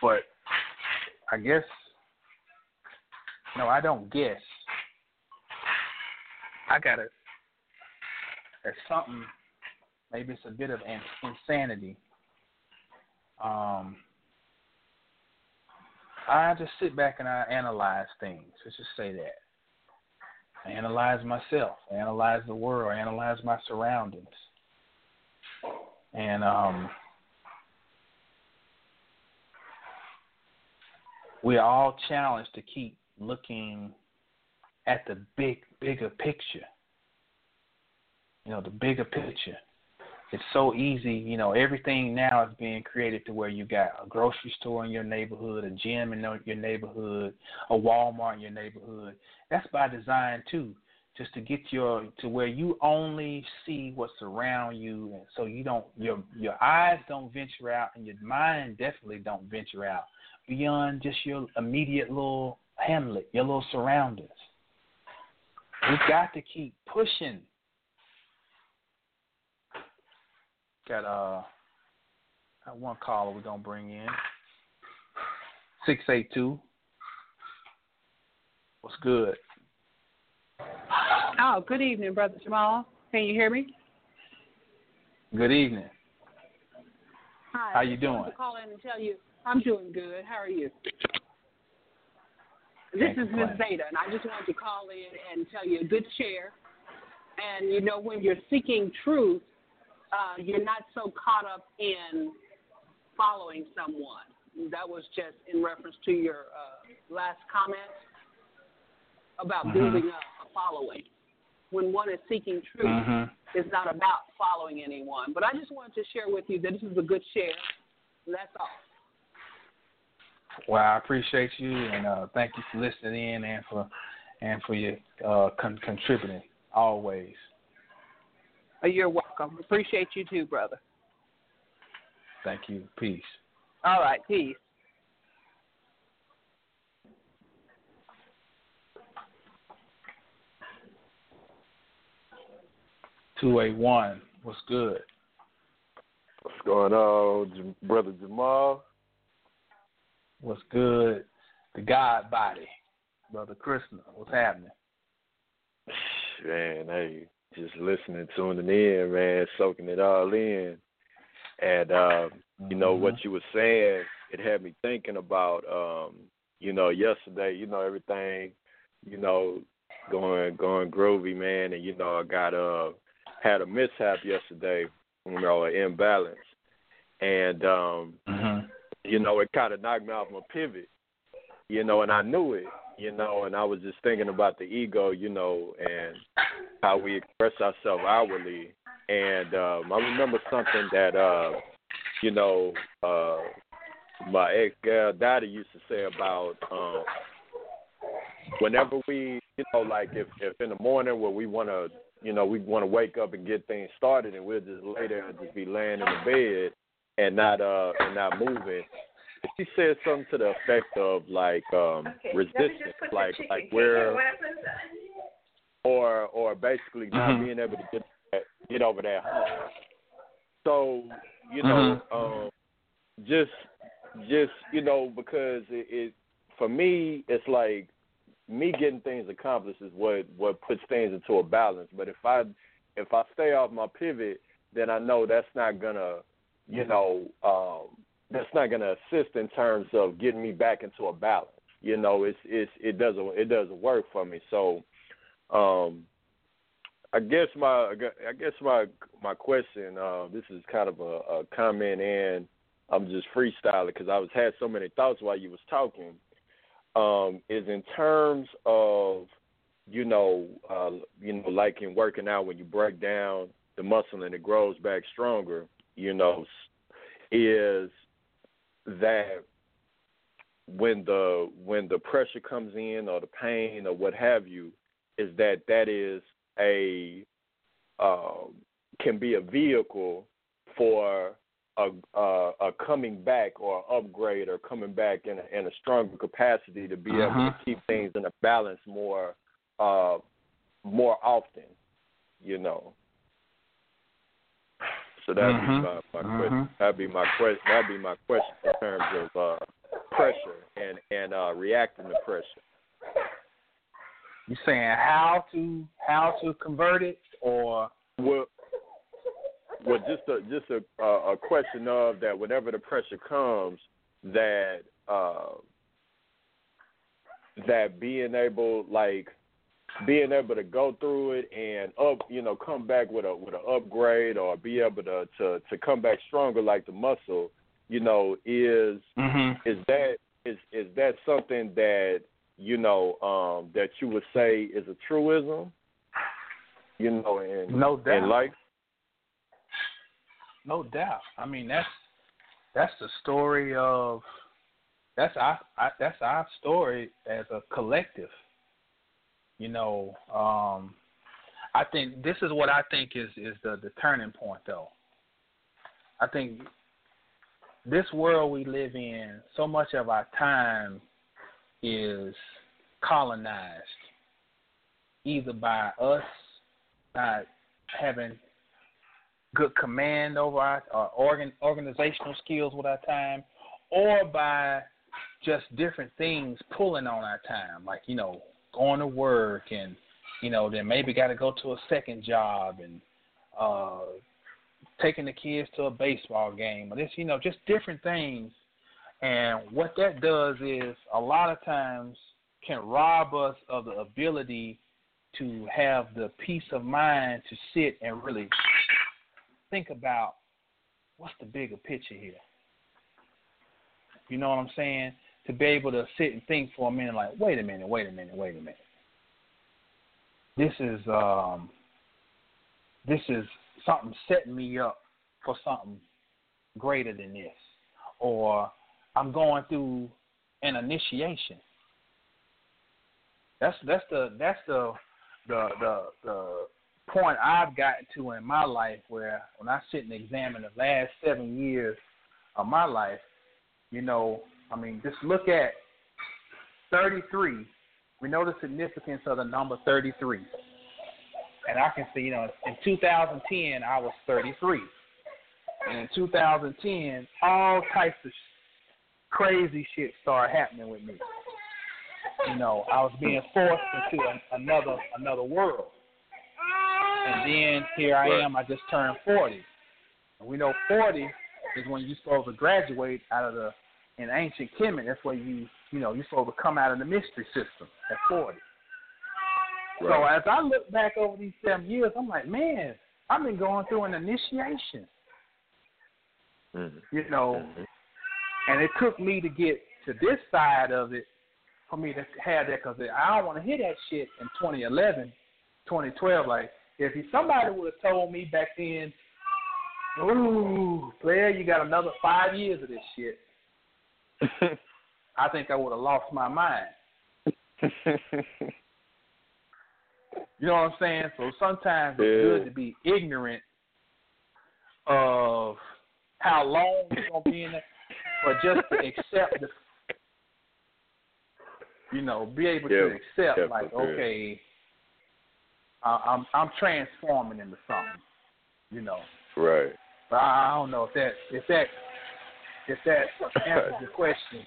but I guess no, I don't guess. I gotta. There's something. Maybe it's a bit of insanity. Um, I just sit back and I analyze things. Let's just say that. I analyze myself. I analyze the world. I analyze my surroundings. And um, we are all challenged to keep looking at the big bigger picture. You know, the bigger picture. It's so easy, you know, everything now is being created to where you got a grocery store in your neighborhood, a gym in your neighborhood, a Walmart in your neighborhood. That's by design too just to get your to where you only see what's around you and so you don't your your eyes don't venture out and your mind definitely don't venture out beyond just your immediate little hamlet, your little surroundings. We've got to keep pushing. Got uh got one caller we're gonna bring in. Six eight two. What's good? Oh, good evening, Brother Jamal. Can you hear me? Good evening. Hi. How you doing? To call in and tell you I'm doing good. How are you? This is Miss. Zada, and I just wanted to call in and tell you a good share. And you know, when you're seeking truth, uh, you're not so caught up in following someone. That was just in reference to your uh, last comment about Mhm. building up a following. When one is seeking truth, Mhm. it's not about following anyone. But I just wanted to share with you that this is a good share. That's all. Well, I appreciate you and uh, thank you for listening in and for and for your uh, con- contributing always. Oh, You're welcome. Appreciate you too, brother. Thank you. Peace. All right, peace. Two eight one. What's good? What's going on, brother Jamal? What's good? The God body, brother Krishna. What's happening? Man, hey, just listening, tuning in, man, soaking it all in. And um, you know what you were saying, it had me thinking about um, you know, yesterday, you know, everything, you know, going going groovy, man, and you know, I got uh had a mishap yesterday, you know, an imbalance. And um Mm-hmm. you know, it kind of knocked me off my pivot, you know, and I knew it, you know, and I was just thinking about the ego, you know, and how we express ourselves outwardly. And um, I remember something that, uh, you know, uh, my ex gal Daddy used to say about um, whenever we, you know, like if if in the morning where we want to, you know, we want to wake up and get things started, and we'll just lay there and just be laying in the bed and not uh and not moving. She said something to the effect of like um resistance, like like we're or or basically not Mhm. being able to get get over that hump. So you know, um, just just you know because it, it for me it's like me getting things accomplished is what what puts things into a balance. But if I if I stay off my pivot, then I know that's not gonna you know um, that's not gonna assist in terms of getting me back into a balance. You know, it's it's it doesn't it doesn't work for me. So um I guess my I guess my my question. Uh, this is kind of a, a comment, and I'm just freestyling because I was had so many thoughts while you was talking. Um, is in terms of you know uh, you know like in working out when you break down the muscle and it grows back stronger. You know, is that when the when the pressure comes in or the pain or what have you, is that that is a um, can be a vehicle for a, a, a coming back or upgrade or coming back in a, in a stronger capacity to be able to Mhm. keep things in a balance more uh, more often, you know. So that'd Mhm. be my, my question. Mhm. That'd be my question. That'd be my question in terms of uh, pressure and and uh, reacting to pressure. You saying how to how to convert it or Well, well, just a just a a a question of that. Whenever the pressure comes, that uh, that being able like being able to go through it and up, you know, come back with a with an upgrade or be able to to to come back stronger like the muscle, you know, is Mhm. is that is is that something that you know, um, that you would say is a truism, you know, in No doubt. in life? No doubt. I mean, that's that's the story of that's our I, that's our story as a collective. You know, um, I think this is what I think is is the the turning point, though. I think this world we live in, so much of our time is colonized either by us not having good command over our, our organ, organizational skills with our time, or by just different things pulling on our time, like you know going to work and you know then maybe got to go to a second job and uh taking the kids to a baseball game or this you know just different things and what that does is a lot of times can rob us of the ability to have the peace of mind to sit and really think about what's the bigger picture here. You know what I'm saying? To be able to sit and think for a minute, like, wait a minute, wait a minute, wait a minute. This is um, this is something setting me up for something greater than this, or I'm going through an initiation. That's that's the that's the the the the point I've gotten to in my life where when I sit and examine the last seven years of my life, you know, I mean, just look at 33. We know the significance of the number 33. And I can see, you know, in 2010, I was 33. And in 2010, all types of crazy shit started happening with me. You know, I was being forced into an, another another world. And then here I am, I just turned 40. And we know 40 is when you're supposed to graduate out of the, in ancient Kemet, that's where you, you know, you're supposed to come out of the mystery system at 40. So as I look back over these seven years, I'm like, man, I've been going through an initiation, Mm-hmm. you know, and it took me to get to this side of it for me to have that because I don't want to hear that shit in 2011, 2012. Like, if somebody would have told me back then, ooh, player, you got another five years of this shit, I think I would have lost my mind. You know what I'm saying? So sometimes it's good to be ignorant of how long you're gonna be in it, but just to accept the, you know, be able to accept yeah, like, okay, I, I'm I'm transforming into something, you know. Right. But I, I don't know if that if that if that answers your question.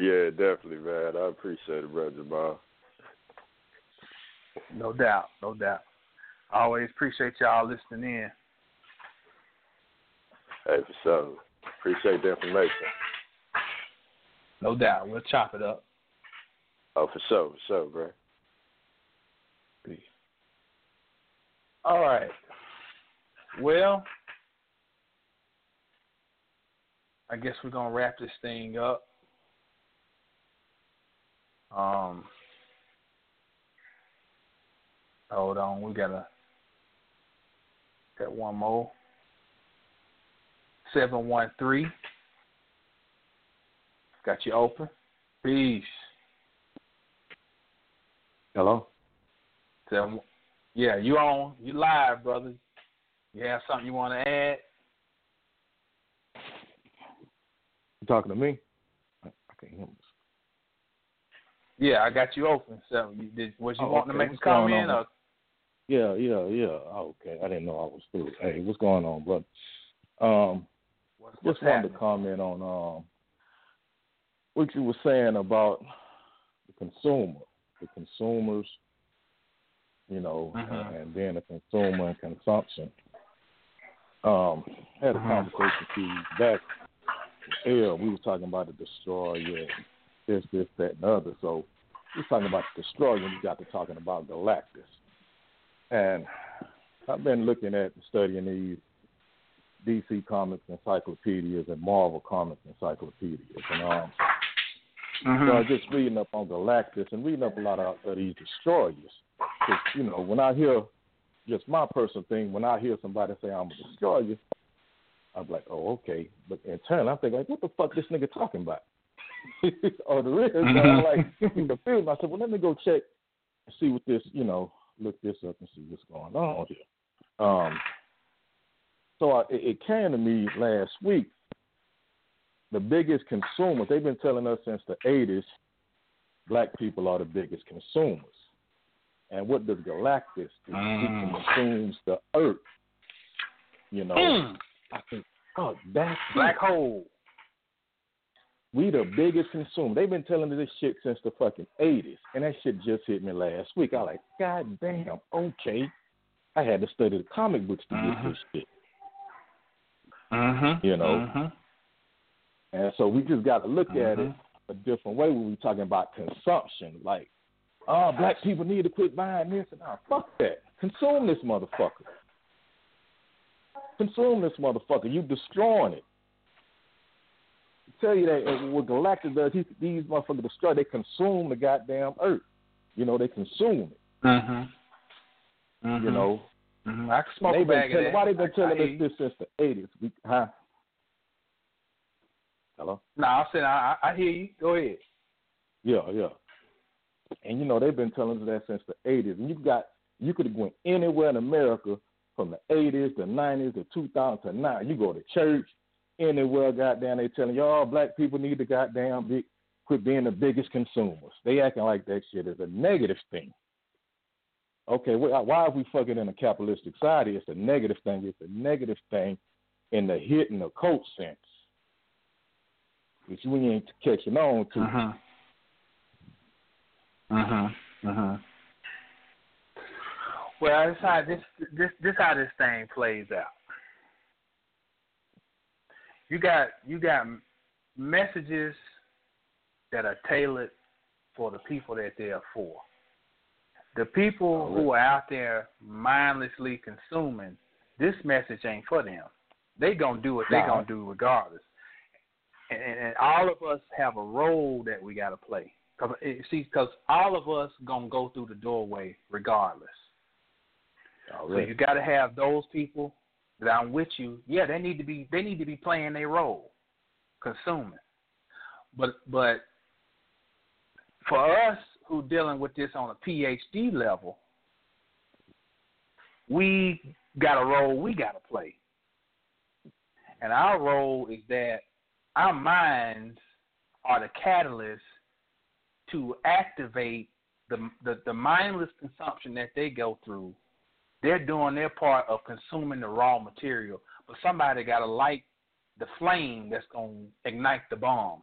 Yeah, definitely, man. I appreciate it, brother Jamal. No doubt, no doubt. I always appreciate y'all listening in. Hey, for sure. Appreciate the information. No doubt. We'll chop it up. Oh, for sure, for sure, bro. All right. Well, I guess we're gonna wrap this thing up. Um, hold on, we gotta got one more. Seven one three. Got you open. Peace. Hello? Seven, yeah, you on? You live, brother? You have something you want to add? You talking to me? I, I can't hear. Yeah, I got you open. So, you, did, was you Oh, wanting okay. to make a comment? Or, Yeah, yeah, yeah. Oh, okay. I didn't know I was through. Hey, what's going on, brother? Um, what's, just what's wanted happening? to comment on um what you were saying about the consumer, the consumers, you know, Mhm. and then the consumer and consumption. Um, had a Mhm. conversation a few back. Yeah, we were talking about the destroyer, and this, this, that, and the other. So we were talking about the destroyer, and we got to talking about Galactus. And I've been looking at and studying these DC Comics encyclopedias and Marvel Comics encyclopedias, and um, So I was just reading up on Galactus and reading up a lot of, of these destroyers. Cause, you know, when I hear just my personal thing, when I hear somebody say I'm a destroyer, I'm like, oh, okay. But in turn, I'm thinking, like, what the fuck this nigga talking about? or the real, so I'm like confused. I said, well, let me go check and see what this, you know, look this up and see what's going on here. Um, so I, it, it came to me last week. The biggest consumers, they've been telling us since the 80s, black people are the biggest consumers. And what does Galactus do? Mm. He consumes the earth. You know, Mm. I think, oh, that's Black it. hole. We the biggest consumer. They've been telling me this shit since the fucking eighties, and that shit just hit me last week. I like, God damn, okay. I had to study the comic books to get this shit, Mm-hmm. you know. Mm-hmm. And so we just got to look at it Mhm. a different way when we talking about consumption. Like, oh, black people need to quit buying this and that. Fuck that. Consume this motherfucker. Consume this motherfucker. You destroying it. I tell you that what Galactus does, he, these motherfuckers destroy. They consume the goddamn earth. You know, they consume it. Mm-hmm. Mm-hmm. You know, mm-hmm. I can smoke they've a bag telling, of that. why they been telling us this since the eighties? We, huh? Hello. No, I'm saying I I hear you. Go ahead. Yeah, yeah. And you know they've been telling us that since the eighties. And you got you could have went anywhere in America from the eighties, the nineties, the two thousand to now. You go to church, anywhere, goddamn, they telling you, all black people need to goddamn be quit being the biggest consumers. They acting like that shit is a negative thing. Okay, wh- why are we fucking in a capitalistic society? It's a negative thing. It's a negative thing in the hit and the coat sense, which we ain't catching on to. Mm-hmm. Mm-hmm. Mm-hmm. Well, this how this this this how this thing plays out. You got you got messages that are tailored for the people that they're for. The people who are out there mindlessly consuming, this message ain't for them. They gonna do what they gonna do regardless. And, and, and all of us have a role that we gotta play. Cause it, see, because all of us gonna go through the doorway regardless. So you got to have those people that I'm with you. Yeah, they need to be they need to be playing their role, consuming. But but for us who dealing with this on a PhD level, we got a role we got to play. And our role is that our minds are the catalyst to activate the, the the mindless consumption that they go through. They're doing their part of consuming the raw material, but somebody got to light the flame that's going to ignite the bomb.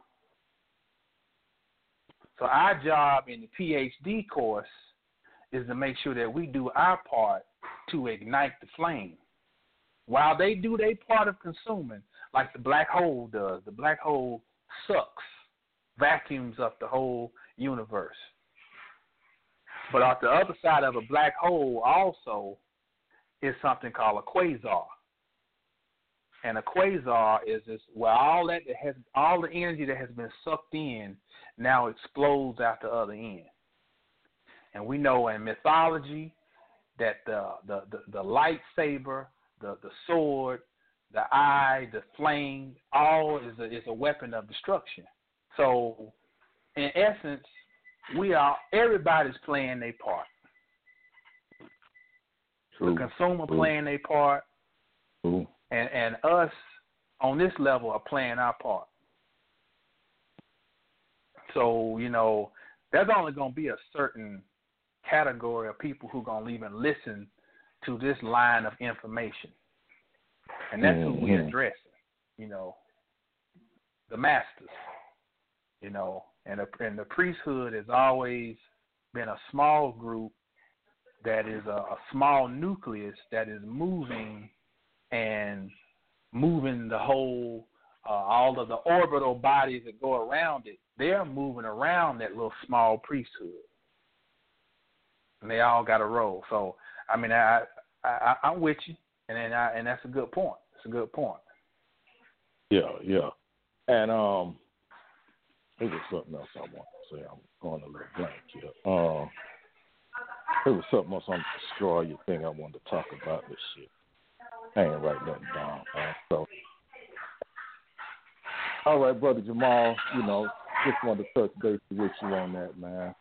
So our job in the PhD course is to make sure that we do our part to ignite the flame. While they do their part of consuming, like the black hole does, the black hole sucks, vacuums up the whole universe. But on the other side of a black hole also is something called a quasar. And a quasar is this where all that has all the energy that has been sucked in now explodes out the other end. And we know in mythology that the the, the, the lightsaber, the, the sword, the eye, the flame, all is a is a weapon of destruction. So in essence, we are everybody's playing their part. True. The consumer True. playing their part, True. And and us on this level are playing our part. So you know, there's only going to be a certain category of people who are going to even listen to this line of information, and that's who we're mm-hmm. addressing. You know, the masters. You know, and the, and the priesthood has always been a small group that is a, a small nucleus that is moving and moving the whole uh, all of the orbital bodies that go around it. They're moving around that little small priesthood, and they all got a role. So I mean, I, I I'm with you, and then I, and that's a good point. It's a good point. Yeah, yeah. And um it was something else I wanted to say. I'm going a little blank here. Um, there was something else on the destroyer thing I wanted to talk about this shit. I ain't write nothing down. Man. So, all right, brother Jamal. You know, just wanted to touch base with you on that, man.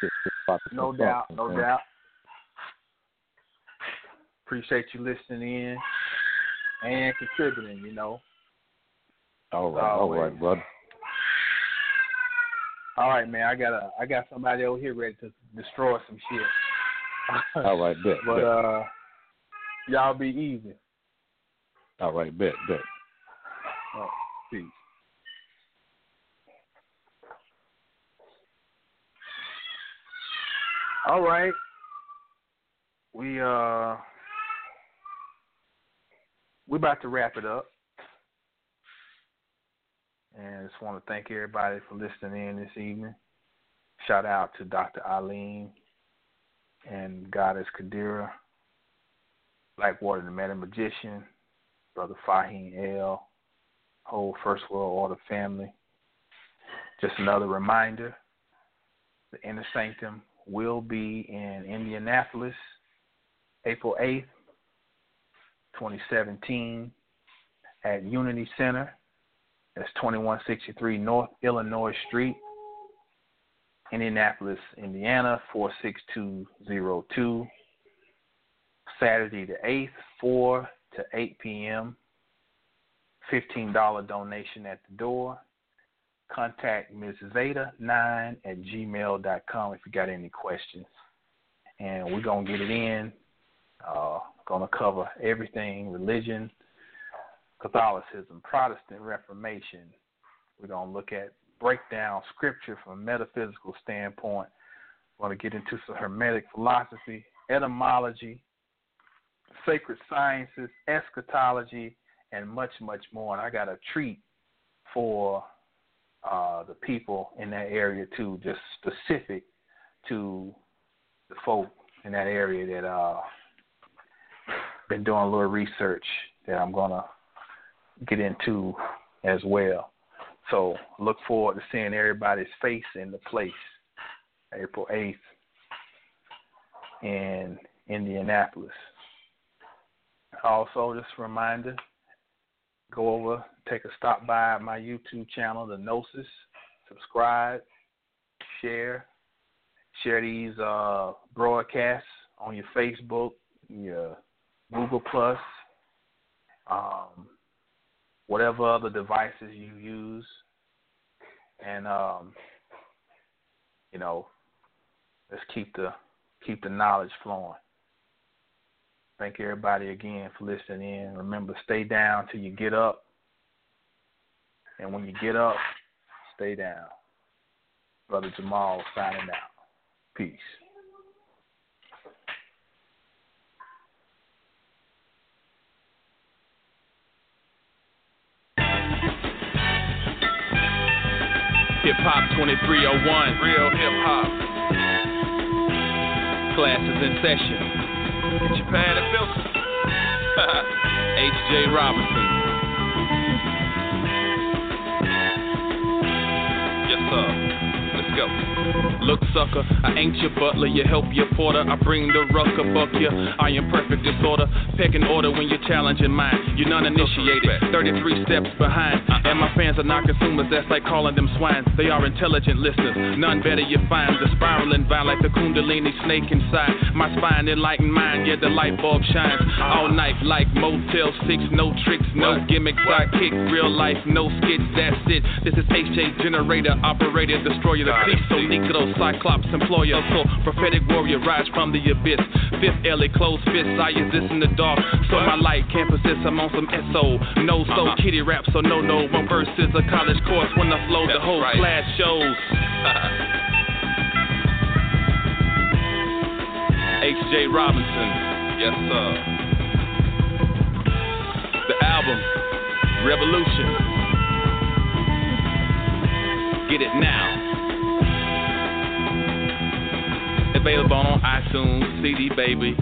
Just, just no doubt, no man. doubt. Appreciate you listening in and contributing. You know. All right, all right, brother. All right, man. I got a, I got somebody over here ready to destroy some shit. all right, bet. but bet. uh, y'all be easy. All right, bet, bet. All right, peace. All right. We uh we about to wrap it up. And I just want to thank everybody for listening in this evening. Shout out to Dr. Eileen and Goddess Kadira, Blackwater the Meta Magician, Brother Fahim L, whole First World Order family. Just another reminder the Inner Sanctum will be in Indianapolis April 8th, 2017, at Unity Center. That's 2163 North Illinois Street, Indianapolis, Indiana 46202. Saturday the 8th, 4 to 8 p.m. $15 donation at the door. Contact Ms. Zada9 at gmail.com if you got any questions. And we're going to get it in. Uh, going to cover everything religion, Catholicism, Protestant Reformation. We're going to look at break down scripture from a metaphysical standpoint. We're going to get into some Hermetic philosophy, etymology, sacred sciences, eschatology, and much, much more. And I got a treat for uh, the people in that area too, just specific to the folk in that area that uh been doing a little research that I'm gonna get into as well. So look forward to seeing everybody's face in the place, April 8th in Indianapolis. Also, just a reminder, go over, take a stop by my YouTube channel, The Gnosis, subscribe, share, share these uh, broadcasts on your Facebook, your Google Plus, um, whatever other devices you use, and um, you know, let's keep the keep the knowledge flowing. Thank everybody again for listening in. Remember, stay down till you get up, and when you get up, stay down. Brother Jamal signing out. Peace. Hip Hop 2301. Real hip hop. Classes in session. Get your pad and filter. H.J. Robinson. Look, sucker, I ain't your butler, you help your porter. I bring the rucker, buck ya. I am perfect disorder. Pecking order when you're challenging mine. You're non initiated, 33 steps behind. And my fans are not consumers, that's like calling them swine. They are intelligent listeners, none better you find. The spiraling vine like the Kundalini snake inside. My spine enlightened mind, yeah, the light bulb shines. All night like Motel 6, no tricks, no gimmicks. I kick real life, no skits, that's it. This is HJ Generator, operator, destroyer, the beast. So Nikito, Cyclops, employer. So prophetic warrior rise from the abyss. Fifth LA, closed fist, I exist in the dark. So my light can't persist, I'm on some SO. No, so uh-huh. kitty rap, so no, no. One verse is a college course when I flow, the whole class shows. H.J. Robinson, yes sir. The album, Revolution. Get it now. Available on iTunes, CD Baby,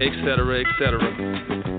etc., etc.